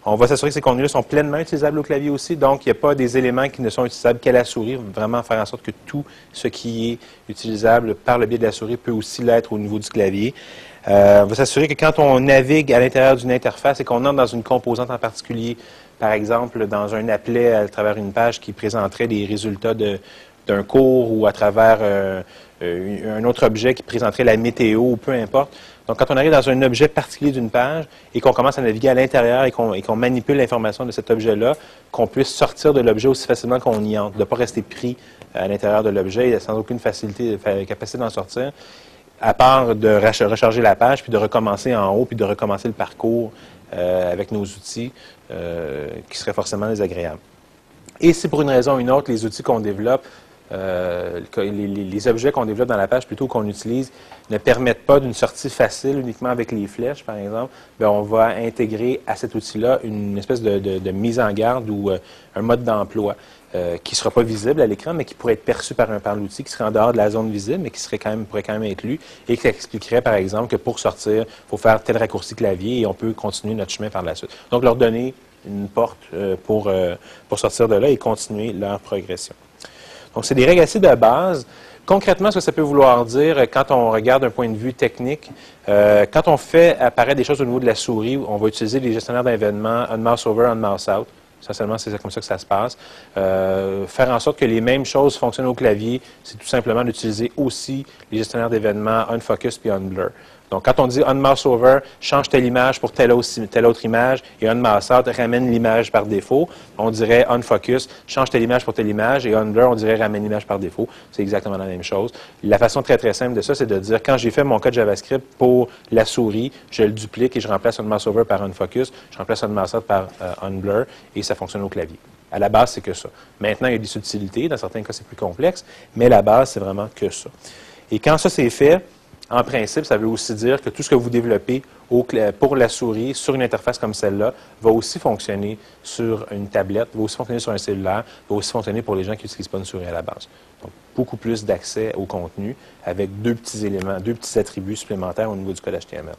On va s'assurer que ces contenus-là sont pleinement utilisables au clavier aussi, donc il n'y a pas des éléments qui ne sont utilisables qu'à la souris, vraiment faire en sorte que tout ce qui est utilisable par le biais de la souris peut aussi l'être au niveau du clavier. Euh, on va s'assurer que quand on navigue à l'intérieur d'une interface et qu'on entre dans une composante en particulier, par exemple dans un applet à travers une page qui présenterait des résultats d'un cours ou à travers euh, un autre objet qui présenterait la météo ou peu importe. Donc, quand on arrive dans un objet particulier d'une page et qu'on commence à naviguer à l'intérieur et qu'on manipule l'information de cet objet-là, qu'on puisse sortir de l'objet aussi facilement qu'on y entre, de ne pas rester pris à l'intérieur de l'objet sans aucune facilité, capacité d'en sortir à part de recharger la page, puis de recommencer en haut, puis de recommencer le parcours euh, avec nos outils, euh, qui seraient forcément désagréables. Et si pour une raison ou une autre, les outils qu'on développe, euh, les, objets qu'on développe dans la page, plutôt qu'on utilise, ne permettent pas d'une sortie facile uniquement avec les flèches, par exemple, bien, on va intégrer à cet outil-là une espèce de, mise en garde ou un mode d'emploi. Euh, qui ne sera pas visible à l'écran, mais qui pourrait être perçu par, un, par l'outil, qui serait en dehors de la zone visible, mais qui serait quand même, pourrait quand même être lu, et qui expliquerait, par exemple, que pour sortir, il faut faire tel raccourci clavier et on peut continuer notre chemin par la suite. Donc, leur donner une porte euh, pour, euh, pour sortir de là et continuer leur progression. Donc, c'est des règles assez de base. Concrètement, ce que ça peut vouloir dire, quand on regarde d'un point de vue technique, quand on fait apparaître des choses au niveau de la souris, on va utiliser les gestionnaires d'événements, un mouse over, un mouse out. Essentiellement, c'est comme ça que ça se passe. Euh, faire en sorte que les mêmes choses fonctionnent au clavier, c'est tout simplement d'utiliser aussi les gestionnaires d'événements unfocus puis unblur. Donc, quand on dit unmouse over, change telle image pour telle autre, image, et unmouse out ramène l'image par défaut, on dirait unfocus, change telle image pour telle image, et unblur, on dirait ramène l'image par défaut. C'est exactement la même chose. La façon très, très simple de ça, c'est de dire, quand j'ai fait mon code JavaScript pour la souris, je le duplique et je remplace unmouse over par unfocus, je remplace unmouse out par euh, unblur, et ça fonctionne au clavier. À la base, c'est que ça. Maintenant, il y a des subtilités. Dans certains cas, c'est plus complexe, mais la base, c'est vraiment que ça. Et quand ça, c'est fait, en principe, ça veut aussi dire que tout ce que vous développez pour la souris sur une interface comme celle-là va aussi fonctionner sur une tablette, va aussi fonctionner sur un cellulaire, va aussi fonctionner pour les gens qui n'utilisent pas une souris à la base. Donc, beaucoup plus d'accès au contenu avec deux petits éléments, deux petits attributs supplémentaires au niveau du code HTML.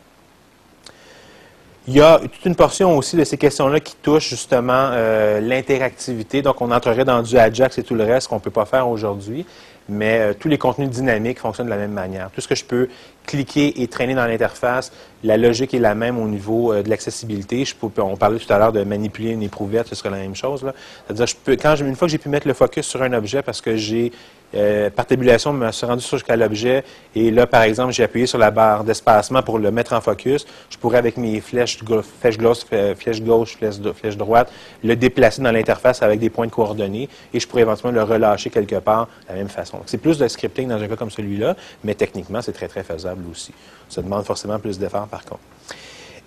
Il y a toute une portion aussi de ces questions-là qui touchent justement euh, l'interactivité. Donc, on entrerait dans du Ajax et tout le reste qu'on ne peut pas faire aujourd'hui mais euh, tous les contenus dynamiques fonctionnent de la même manière. Tout ce que je peux cliquer et traîner dans l'interface, la logique est la même au niveau euh, de l'accessibilité. on parlait tout à l'heure de manipuler une éprouvette, ce serait la même chose. C'est-à-dire, une fois que j'ai pu mettre le focus sur un objet parce que j'ai euh, par tabulation, je me suis rendu jusqu'à l'objet et là, par exemple, j'ai appuyé sur la barre d'espacement pour le mettre en focus. Je pourrais, avec mes flèches, flèche gauche, flèche gauche, flèche, droite, le déplacer dans l'interface avec des points de coordonnées et je pourrais éventuellement le relâcher quelque part de la même façon. C'est plus de scripting dans un cas comme celui-là, mais techniquement, c'est très, très faisable aussi. Ça demande forcément plus d'efforts, par contre.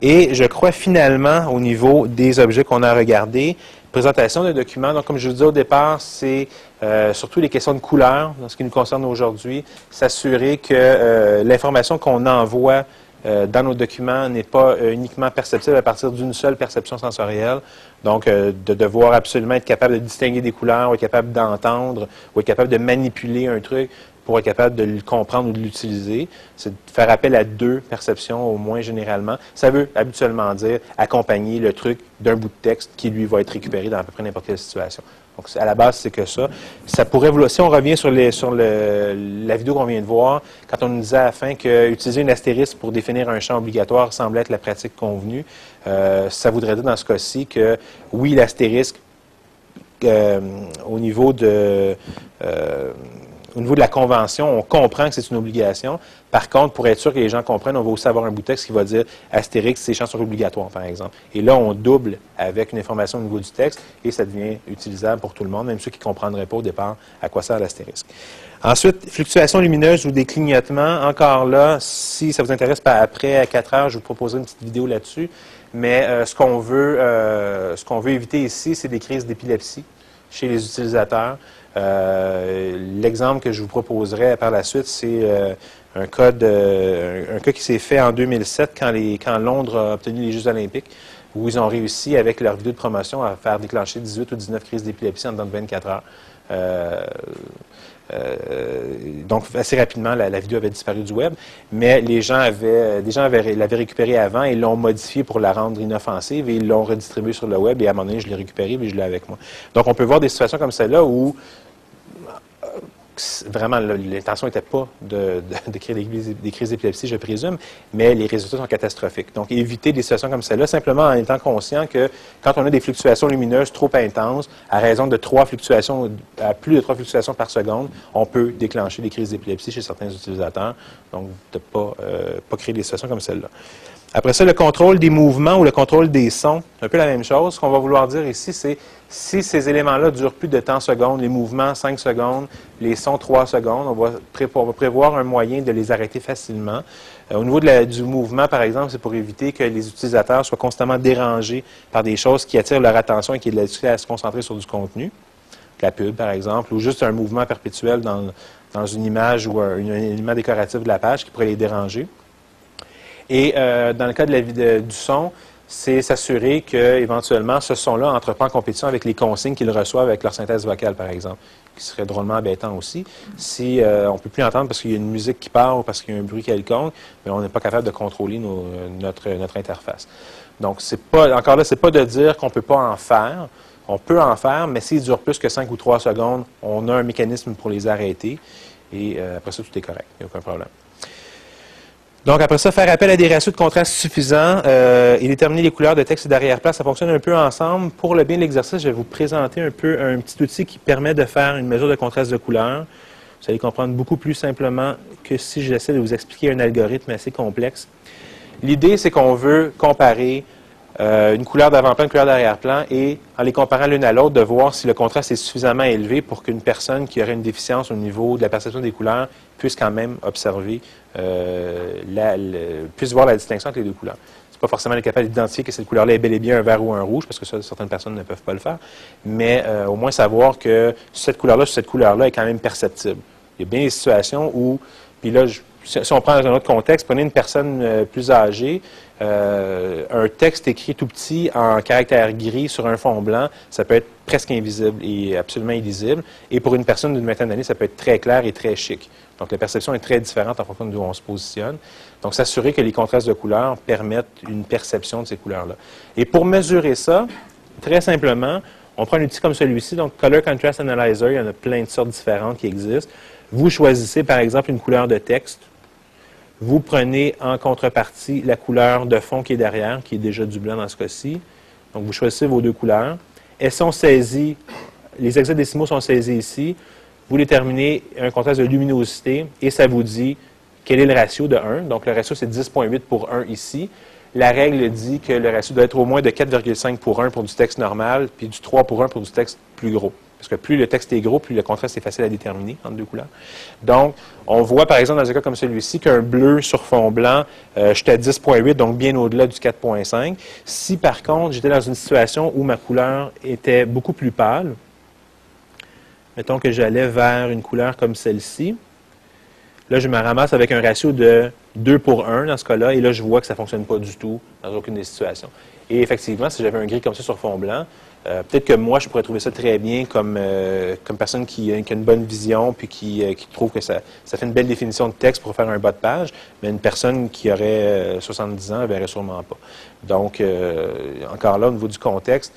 Et je crois finalement, au niveau des objets qu'on a regardés, présentation de documents. Donc, comme je vous disais au départ, c'est euh, surtout les questions de couleur, dans ce qui nous concerne aujourd'hui, s'assurer que euh, l'information qu'on envoie euh, dans nos documents n'est pas uniquement perceptible à partir d'une seule perception sensorielle. Donc, de devoir absolument être capable de distinguer des couleurs, ou être capable d'entendre, ou être capable de manipuler un truc pour être capable de le comprendre ou de l'utiliser. C'est de faire appel à deux perceptions au moins généralement. Ça veut habituellement dire accompagner le truc d'un bout de texte qui, lui, va être récupéré dans à peu près n'importe quelle situation. Donc, à la base, c'est que ça. Ça pourrait si on revient sur, sur le, la vidéo qu'on vient de voir, quand on nous disait à la fin qu'utiliser une astérisque pour définir un champ obligatoire semble être la pratique convenue, euh, ça voudrait dire dans ce cas-ci que oui, l'astérisque, euh, au niveau de euh, au niveau de la convention, on comprend que c'est une obligation. Par contre, pour être sûr que les gens comprennent, on va aussi avoir un bout de texte qui va dire Astérix, ces champs sont obligatoires, par exemple. Et là, on double avec une information au niveau du texte et ça devient utilisable pour tout le monde, même ceux qui ne comprendraient pas au départ à quoi sert l'astérisque. Ensuite, fluctuations lumineuses ou des clignotements. Encore là, si ça vous intéresse, pas après, à 4 heures, je vous proposerai une petite vidéo là-dessus. Mais euh, ce qu'on veut, euh, ce qu'on veut éviter ici, c'est des crises d'épilepsie chez les utilisateurs. Euh, l'exemple que je vous proposerai par la suite, c'est euh, un, cas un cas qui s'est fait en 2007 quand, Londres a obtenu les Jeux olympiques, où ils ont réussi, avec leur vidéo de promotion, à faire déclencher 18 ou 19 crises d'épilepsie en dans 24 heures. Euh, euh, donc, assez rapidement, la, vidéo avait disparu du web, mais les gens avaient, des gens avaient, l'avaient récupérée avant et l'ont modifiée pour la rendre inoffensive et ils l'ont redistribuée sur le web et à un moment donné, je l'ai récupérée et je l'ai avec moi. Donc, on peut voir des situations comme celle-là où vraiment, l'intention n'était pas de, créer des, crises d'épilepsie, je présume, mais les résultats sont catastrophiques. Donc, éviter des situations comme celle-là, simplement en étant conscient que quand on a des fluctuations lumineuses trop intenses, à raison de trois fluctuations, à plus de trois fluctuations par seconde, on peut déclencher des crises d'épilepsie chez certains utilisateurs. Donc, de ne pas, euh, pas créer des situations comme celle-là. Après ça, le contrôle des mouvements ou le contrôle des sons, un peu la même chose. Ce qu'on va vouloir dire ici, c'est si ces éléments-là durent plus de temps secondes, les mouvements 5 secondes, les sons 3 secondes, on va, prévoir un moyen de les arrêter facilement. Euh, au niveau du mouvement, par exemple, c'est pour éviter que les utilisateurs soient constamment dérangés par des choses qui attirent leur attention et qui les à se concentrer sur du contenu. La pub, par exemple, ou juste un mouvement perpétuel dans, une image ou un élément décoratif de la page qui pourrait les déranger. Et euh, dans le cas de la, du son, c'est s'assurer qu'éventuellement, ce son-là entre pas en compétition avec les consignes qu'ils reçoivent avec leur synthèse vocale, par exemple, qui serait drôlement embêtant aussi. Si euh, on ne peut plus entendre parce qu'il y a une musique qui part ou parce qu'il y a un bruit quelconque, mais on n'est pas capable de contrôler notre, interface. Donc, c'est pas, encore là, c'est pas de dire qu'on peut pas en faire. On peut en faire, mais s'il dure plus que 5 ou 3 secondes, on a un mécanisme pour les arrêter. Et euh, après ça, tout est correct. Il n'y a aucun problème. Donc, après ça, faire appel à des ratios de contraste suffisants euh, et déterminer les couleurs de texte et d'arrière-plan, ça fonctionne un peu ensemble. Pour le bien de l'exercice, je vais vous présenter un peu un petit outil qui permet de faire une mesure de contraste de couleur. Vous allez comprendre beaucoup plus simplement que si j'essaie de vous expliquer un algorithme assez complexe. L'idée, c'est qu'on veut comparer euh, une couleur d'avant-plan, une couleur d'arrière-plan, et en les comparant l'une à l'autre, de voir si le contraste est suffisamment élevé pour qu'une personne qui aurait une déficience au niveau de la perception des couleurs puisse quand même observer, euh, la, puisse voir la distinction entre les deux couleurs. C'est pas forcément capable d'identifier que cette couleur-là est bel et bien un vert ou un rouge, parce que ça, certaines personnes ne peuvent pas le faire, mais euh, au moins savoir que cette couleur-là, cette couleur-là est quand même perceptible. Il y a bien des situations où, puis là, je, si on prend dans un autre contexte, prenez une personne euh, plus âgée, euh, un texte écrit tout petit en caractère gris sur un fond blanc, ça peut être presque invisible et absolument illisible. Et pour une personne d'une vingtaine d'années, ça peut être très clair et très chic. Donc la perception est très différente en fonction d'où on se positionne. Donc s'assurer que les contrastes de couleurs permettent une perception de ces couleurs-là. Et pour mesurer ça, très simplement, on prend un outil comme celui-ci, donc Color Contrast Analyzer, il y en a plein de sortes différentes qui existent. Vous choisissez par exemple une couleur de texte vous prenez en contrepartie la couleur de fond qui est derrière, qui est déjà du blanc dans ce cas-ci. Donc, vous choisissez vos deux couleurs. Elles sont saisies, les hexadécimaux sont saisis ici. Vous déterminez un contraste de luminosité et ça vous dit quel est le ratio de 1. Donc, le ratio, c'est 10,8 pour 1 ici. La règle dit que le ratio doit être au moins de 4,5 pour 1 pour du texte normal, puis du 3 pour 1 pour du texte plus gros. Parce que plus le texte est gros, plus le contraste est facile à déterminer entre deux couleurs. Donc, on voit par exemple dans un cas comme celui-ci qu'un bleu sur fond blanc, euh, j'étais à 10.8, donc bien au-delà du 4.5. Si par contre, j'étais dans une situation où ma couleur était beaucoup plus pâle, mettons que j'allais vers une couleur comme celle-ci, là, je me ramasse avec un ratio de 2 pour 1 dans ce cas-là, et là, je vois que ça ne fonctionne pas du tout dans aucune des situations. Et effectivement, si j'avais un gris comme ça sur fond blanc, Euh, peut-être que moi, je pourrais trouver ça très bien comme, euh, comme personne qui, a une bonne vision puis qui, euh, qui trouve que ça, ça, fait une belle définition de texte pour faire un bas de page, mais une personne qui aurait 70 ans ne verrait sûrement pas. Donc, encore là, au niveau du contexte,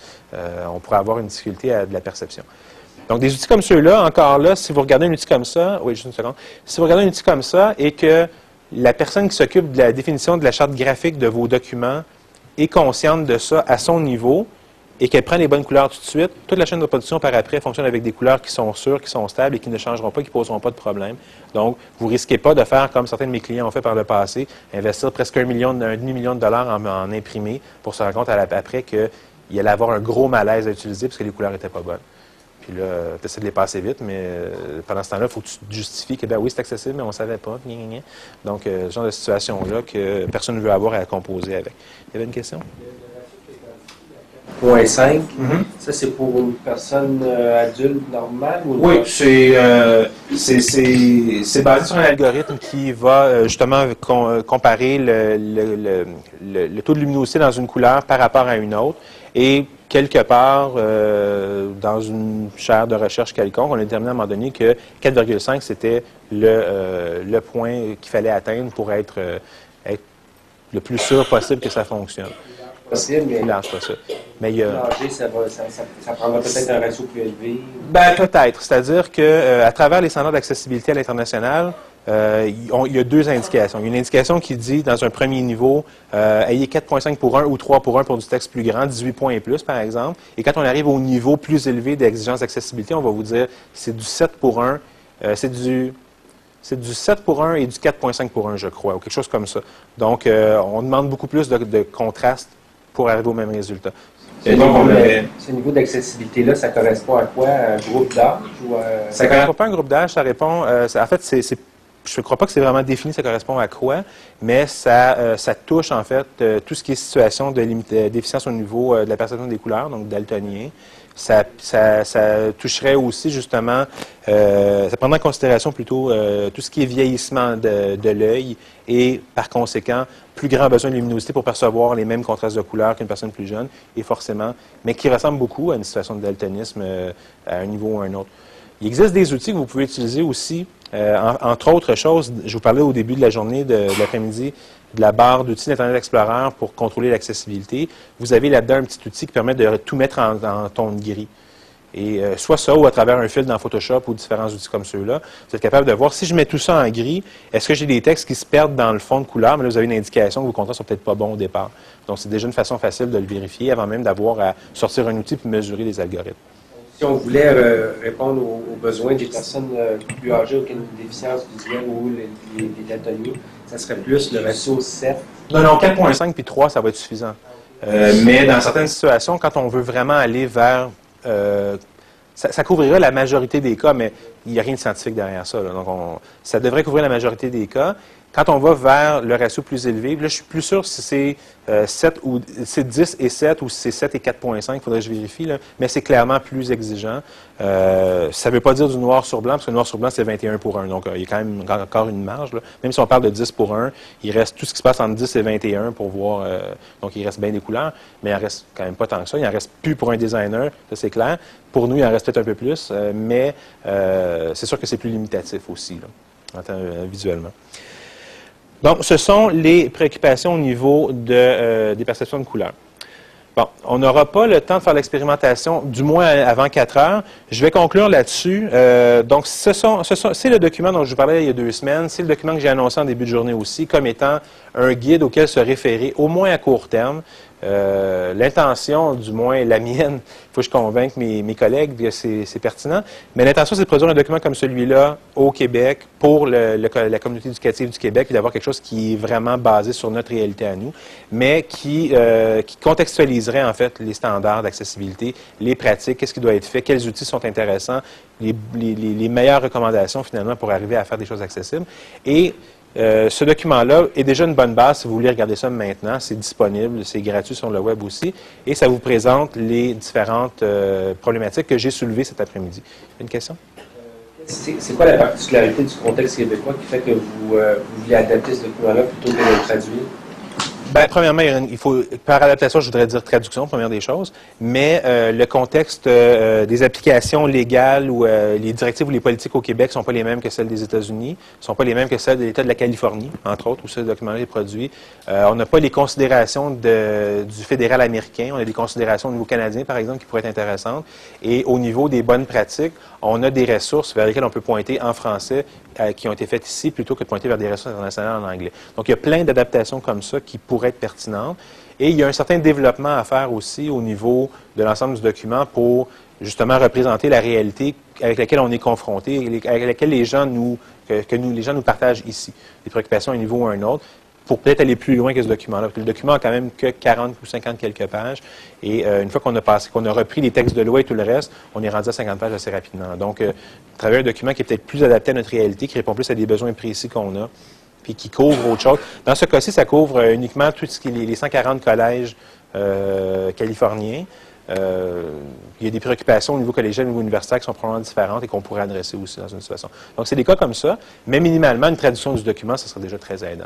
on pourrait avoir une difficulté à de la perception. Donc, des outils comme ceux-là, encore là, si vous regardez un outil comme ça, oui, juste une seconde, si vous regardez un outil comme ça et que la personne qui s'occupe de la définition de la charte graphique de vos documents est consciente de ça à son niveau, et qu'elle prend les bonnes couleurs tout de suite, toute la chaîne de production par après fonctionne avec des couleurs qui sont sûres, qui sont stables et qui ne changeront pas, qui poseront pas de problème. Donc, vous ne risquez pas de faire comme certains de mes clients ont fait par le passé, investir presque un million, un demi-million de dollars en, imprimé pour se rendre compte après qu'il allait avoir un gros malaise à utiliser parce que les couleurs n'étaient pas bonnes. Puis là, tu essaies de les passer vite, mais euh, pendant ce temps-là, il faut que tu justifies que, ben oui, c'est accessible, mais on ne savait pas. Donc, euh, ce genre de situation-là que personne ne veut avoir à composer avec. Il y avait une question? 0.5. Ça, c'est pour une personne euh, adulte normale? Ou oui, euh, c'est basé sur un algorithme qui va euh, justement comparer le, le, le, le, taux de luminosité dans une couleur par rapport à une autre. Et quelque part, dans une chaire de recherche quelconque, on a déterminé à un moment donné que 4,5, c'était le, le point qu'il fallait atteindre pour être, être le plus sûr possible que ça fonctionne possible, mais. Pas ça. Mais il y a... ça, va, ça, ça, ça, prendra peut-être un ratio plus élevé. Ben, peut-être. C'est-à-dire qu'à euh, travers les standards d'accessibilité à l'international, euh, il y a deux indications. Il y a une indication qui dit, dans un premier niveau, euh, ayez 4,5 pour 1 ou 3 pour 1 pour du texte plus grand, 18 points et plus, par exemple. Et quand on arrive au niveau plus élevé d'exigence d'accessibilité, on va vous dire, c'est du 7 pour 1, euh, c'est du c'est du 7 pour 1 et du 4.5 pour 1, je crois, ou quelque chose comme ça. Donc, euh, on demande beaucoup plus de, de contraste pour arriver au même résultat. Ce niveau, d'accessibilité-là, ça correspond à quoi? un groupe d'âge? Ça ne correspond pas à un groupe d'âge, ça répond... Euh, en fait, je ne crois pas que c'est vraiment défini, ça correspond à quoi, mais ça, euh, ça touche en fait euh, tout ce qui est situation de déficience au niveau de la perception des couleurs, donc daltonien, ça, ça, toucherait aussi justement, euh, ça prendrait en considération plutôt euh, tout ce qui est vieillissement de, de l'œil et par conséquent, plus grand besoin de luminosité pour percevoir les mêmes contrastes de couleurs qu'une personne plus jeune, et forcément, mais qui ressemble beaucoup à une situation de daltonisme euh, à un niveau ou à un autre. Il existe des outils que vous pouvez utiliser aussi, entre autres choses, je vous parlais au début de la journée de, de l'après-midi de la barre d'outils d'Internet Explorer pour contrôler l'accessibilité. Vous avez là-dedans un petit outil qui permet de tout mettre en, ton gris. Et euh, soit ça ou à travers un fil dans Photoshop ou différents outils comme ceux-là, vous êtes capable de voir si je mets tout ça en gris, est-ce que j'ai des textes qui se perdent dans le fond de couleur, mais là vous avez une indication que vos contrats sont peut-être pas bons au départ. Donc c'est déjà une façon facile de le vérifier avant même d'avoir à sortir un outil pour mesurer les algorithmes. Si on voulait euh, répondre aux, besoins des personnes euh, plus âgées qui ont une déficience visuelle ou les, les, ça serait plus le ratio 7. Non, non, 4.5 puis 3, ça va être suffisant. Euh, mais dans certaines situations, quand on veut vraiment aller vers... Ça, ça, couvrirait la majorité des cas, mais il n'y a rien de scientifique derrière ça. Donc, on, ça devrait couvrir la majorité des cas. Quand on va vers le ratio plus élevé, là, je suis plus sûr si c'est 7 euh, 10 et 7 ou si c'est 7 et 4.5, il faudrait que je vérifie, mais c'est clairement plus exigeant. Euh, ça ne veut pas dire du noir sur blanc, parce que le noir sur blanc, c'est 21 pour 1. Donc, euh, il y a quand même encore une marge. Même si on parle de 10 pour 1, il reste tout ce qui se passe entre 10 et 21 pour voir. donc, il reste bien des couleurs, mais il en reste quand même pas tant que ça. Il en reste plus pour un designer, ça c'est clair. Pour nous, il en reste peut-être un peu plus, mais c'est sûr que c'est plus limitatif aussi, visuellement. Donc, ce sont les préoccupations au niveau euh, des perceptions de couleur. Bon, on n'aura pas le temps de faire l'expérimentation, du moins avant 4 heures. Je vais conclure là-dessus. Euh, donc, ce sont, c'est le document dont je vous parlais il y a deux semaines. C'est le document que j'ai annoncé en début de journée aussi, comme étant un guide auquel se référer, au moins à court terme. Euh, l'intention, du moins la mienne, il faut que je convainque mes, collègues que c'est pertinent, mais l'intention, c'est de produire un document comme celui-là au Québec pour la communauté éducative du Québec, et d'avoir quelque chose qui est vraiment basé sur notre réalité à nous, mais qui, euh, contextualiserait en fait les standards d'accessibilité, les pratiques, qu'est-ce qui doit être fait, quels outils sont intéressants, les, les meilleures recommandations finalement pour arriver à faire des choses accessibles. Et euh, ce document-là est déjà une bonne base si vous voulez regarder ça maintenant. C'est disponible, c'est gratuit sur le web aussi. Et ça vous présente les différentes euh, problématiques que j'ai soulevées cet après-midi. Une question? C'est quoi la particularité du contexte québécois qui fait que vous, euh, vous voulez adapter ce document-là plutôt que de le traduire? Ben, premièrement, il faut, par adaptation, je voudrais dire traduction, première des choses, mais euh, le contexte euh, des applications légales ou euh, les directives ou les politiques au Québec ne sont pas les mêmes que celles des États-Unis, ne sont pas les mêmes que celles de l'État de la Californie, entre autres, où ce document-là est produit. Euh, on n'a pas les considérations de- du fédéral américain, on a des considérations au niveau canadien, par exemple, qui pourraient être intéressantes. Et au niveau des bonnes pratiques, on a des ressources vers lesquelles on peut pointer en français euh, qui ont été faites ici plutôt que de pointer vers des ressources internationales en anglais. Donc, il y a plein d'adaptations comme ça qui pourraient être pertinentes. Et il y a un certain développement à faire aussi au niveau de l'ensemble du document pour justement représenter la réalité avec laquelle on est confronté, avec laquelle les gens nous, les gens nous partagent ici. Des préoccupations à un niveau ou à un autre pour peut-être aller plus loin que ce document-là. Le document a quand même que 40 ou 50 quelques pages. Et euh, une fois qu'on a passé, qu'on a repris les textes de loi et tout le reste, on est rendu à 50 pages assez rapidement. Donc, euh, travailler un document qui est peut-être plus adapté à notre réalité, qui répond plus à des besoins précis qu'on a, puis qui couvre autre chose. Dans ce cas-ci, ça couvre euh, uniquement tout ce qui est les les 140 collèges californiens. Il y a des préoccupations au niveau collégial, au niveau universitaire qui sont probablement différentes et qu'on pourrait adresser aussi dans une situation. Donc, c'est des cas comme ça, mais minimalement, une traduction du document, ça serait déjà très aidant.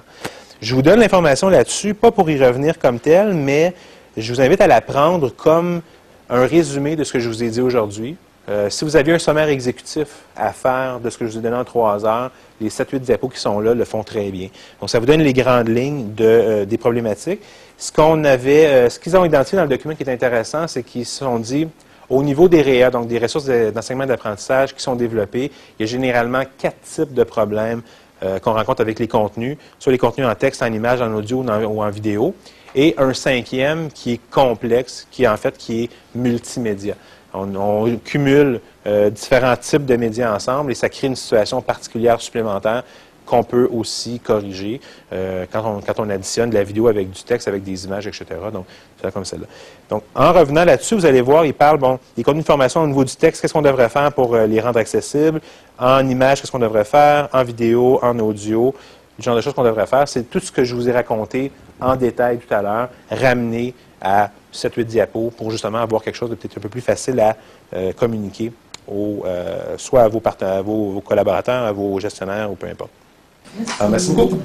Je vous donne l'information là-dessus, pas pour y revenir comme tel, mais je vous invite à la prendre comme un résumé de ce que je vous ai dit aujourd'hui. Euh, si vous aviez un sommaire exécutif à faire de ce que je vous ai donné en trois heures, les 7-8 diapos qui sont là le font très bien. Donc, ça vous donne les grandes lignes euh, des problématiques. Ce qu'on avait, euh, ce qu'ils ont identifié dans le document qui est intéressant, c'est qu'ils se sont dit, au niveau des REA, donc des ressources de- d'enseignement d'apprentissage qui sont développées, il y a généralement quatre types de problèmes euh, qu'on rencontre avec les contenus, soit les contenus en texte, en image, en audio ou en, vidéo, et un cinquième qui est complexe, qui est en fait qui est multimédia. On, cumule euh, différents types de médias ensemble et ça crée une situation particulière supplémentaire qu'on peut aussi corriger euh, quand, on, additionne de la vidéo avec du texte, avec des images, etc. Donc, c'est comme celle-là. Donc, en revenant là-dessus, vous allez voir, il parle, bon, des contenus de formation au niveau du texte, qu'est-ce qu'on devrait faire pour les rendre accessibles, en images, qu'est-ce qu'on devrait faire, en vidéo, en audio, le genre de choses qu'on devrait faire. C'est tout ce que je vous ai raconté en détail tout à l'heure, ramené à 7-8 diapos pour justement avoir quelque chose de peut-être un peu plus facile à euh, communiquer euh, soit à vos, à vos, collaborateurs, à vos gestionnaires ou peu importe. Alors, merci beaucoup.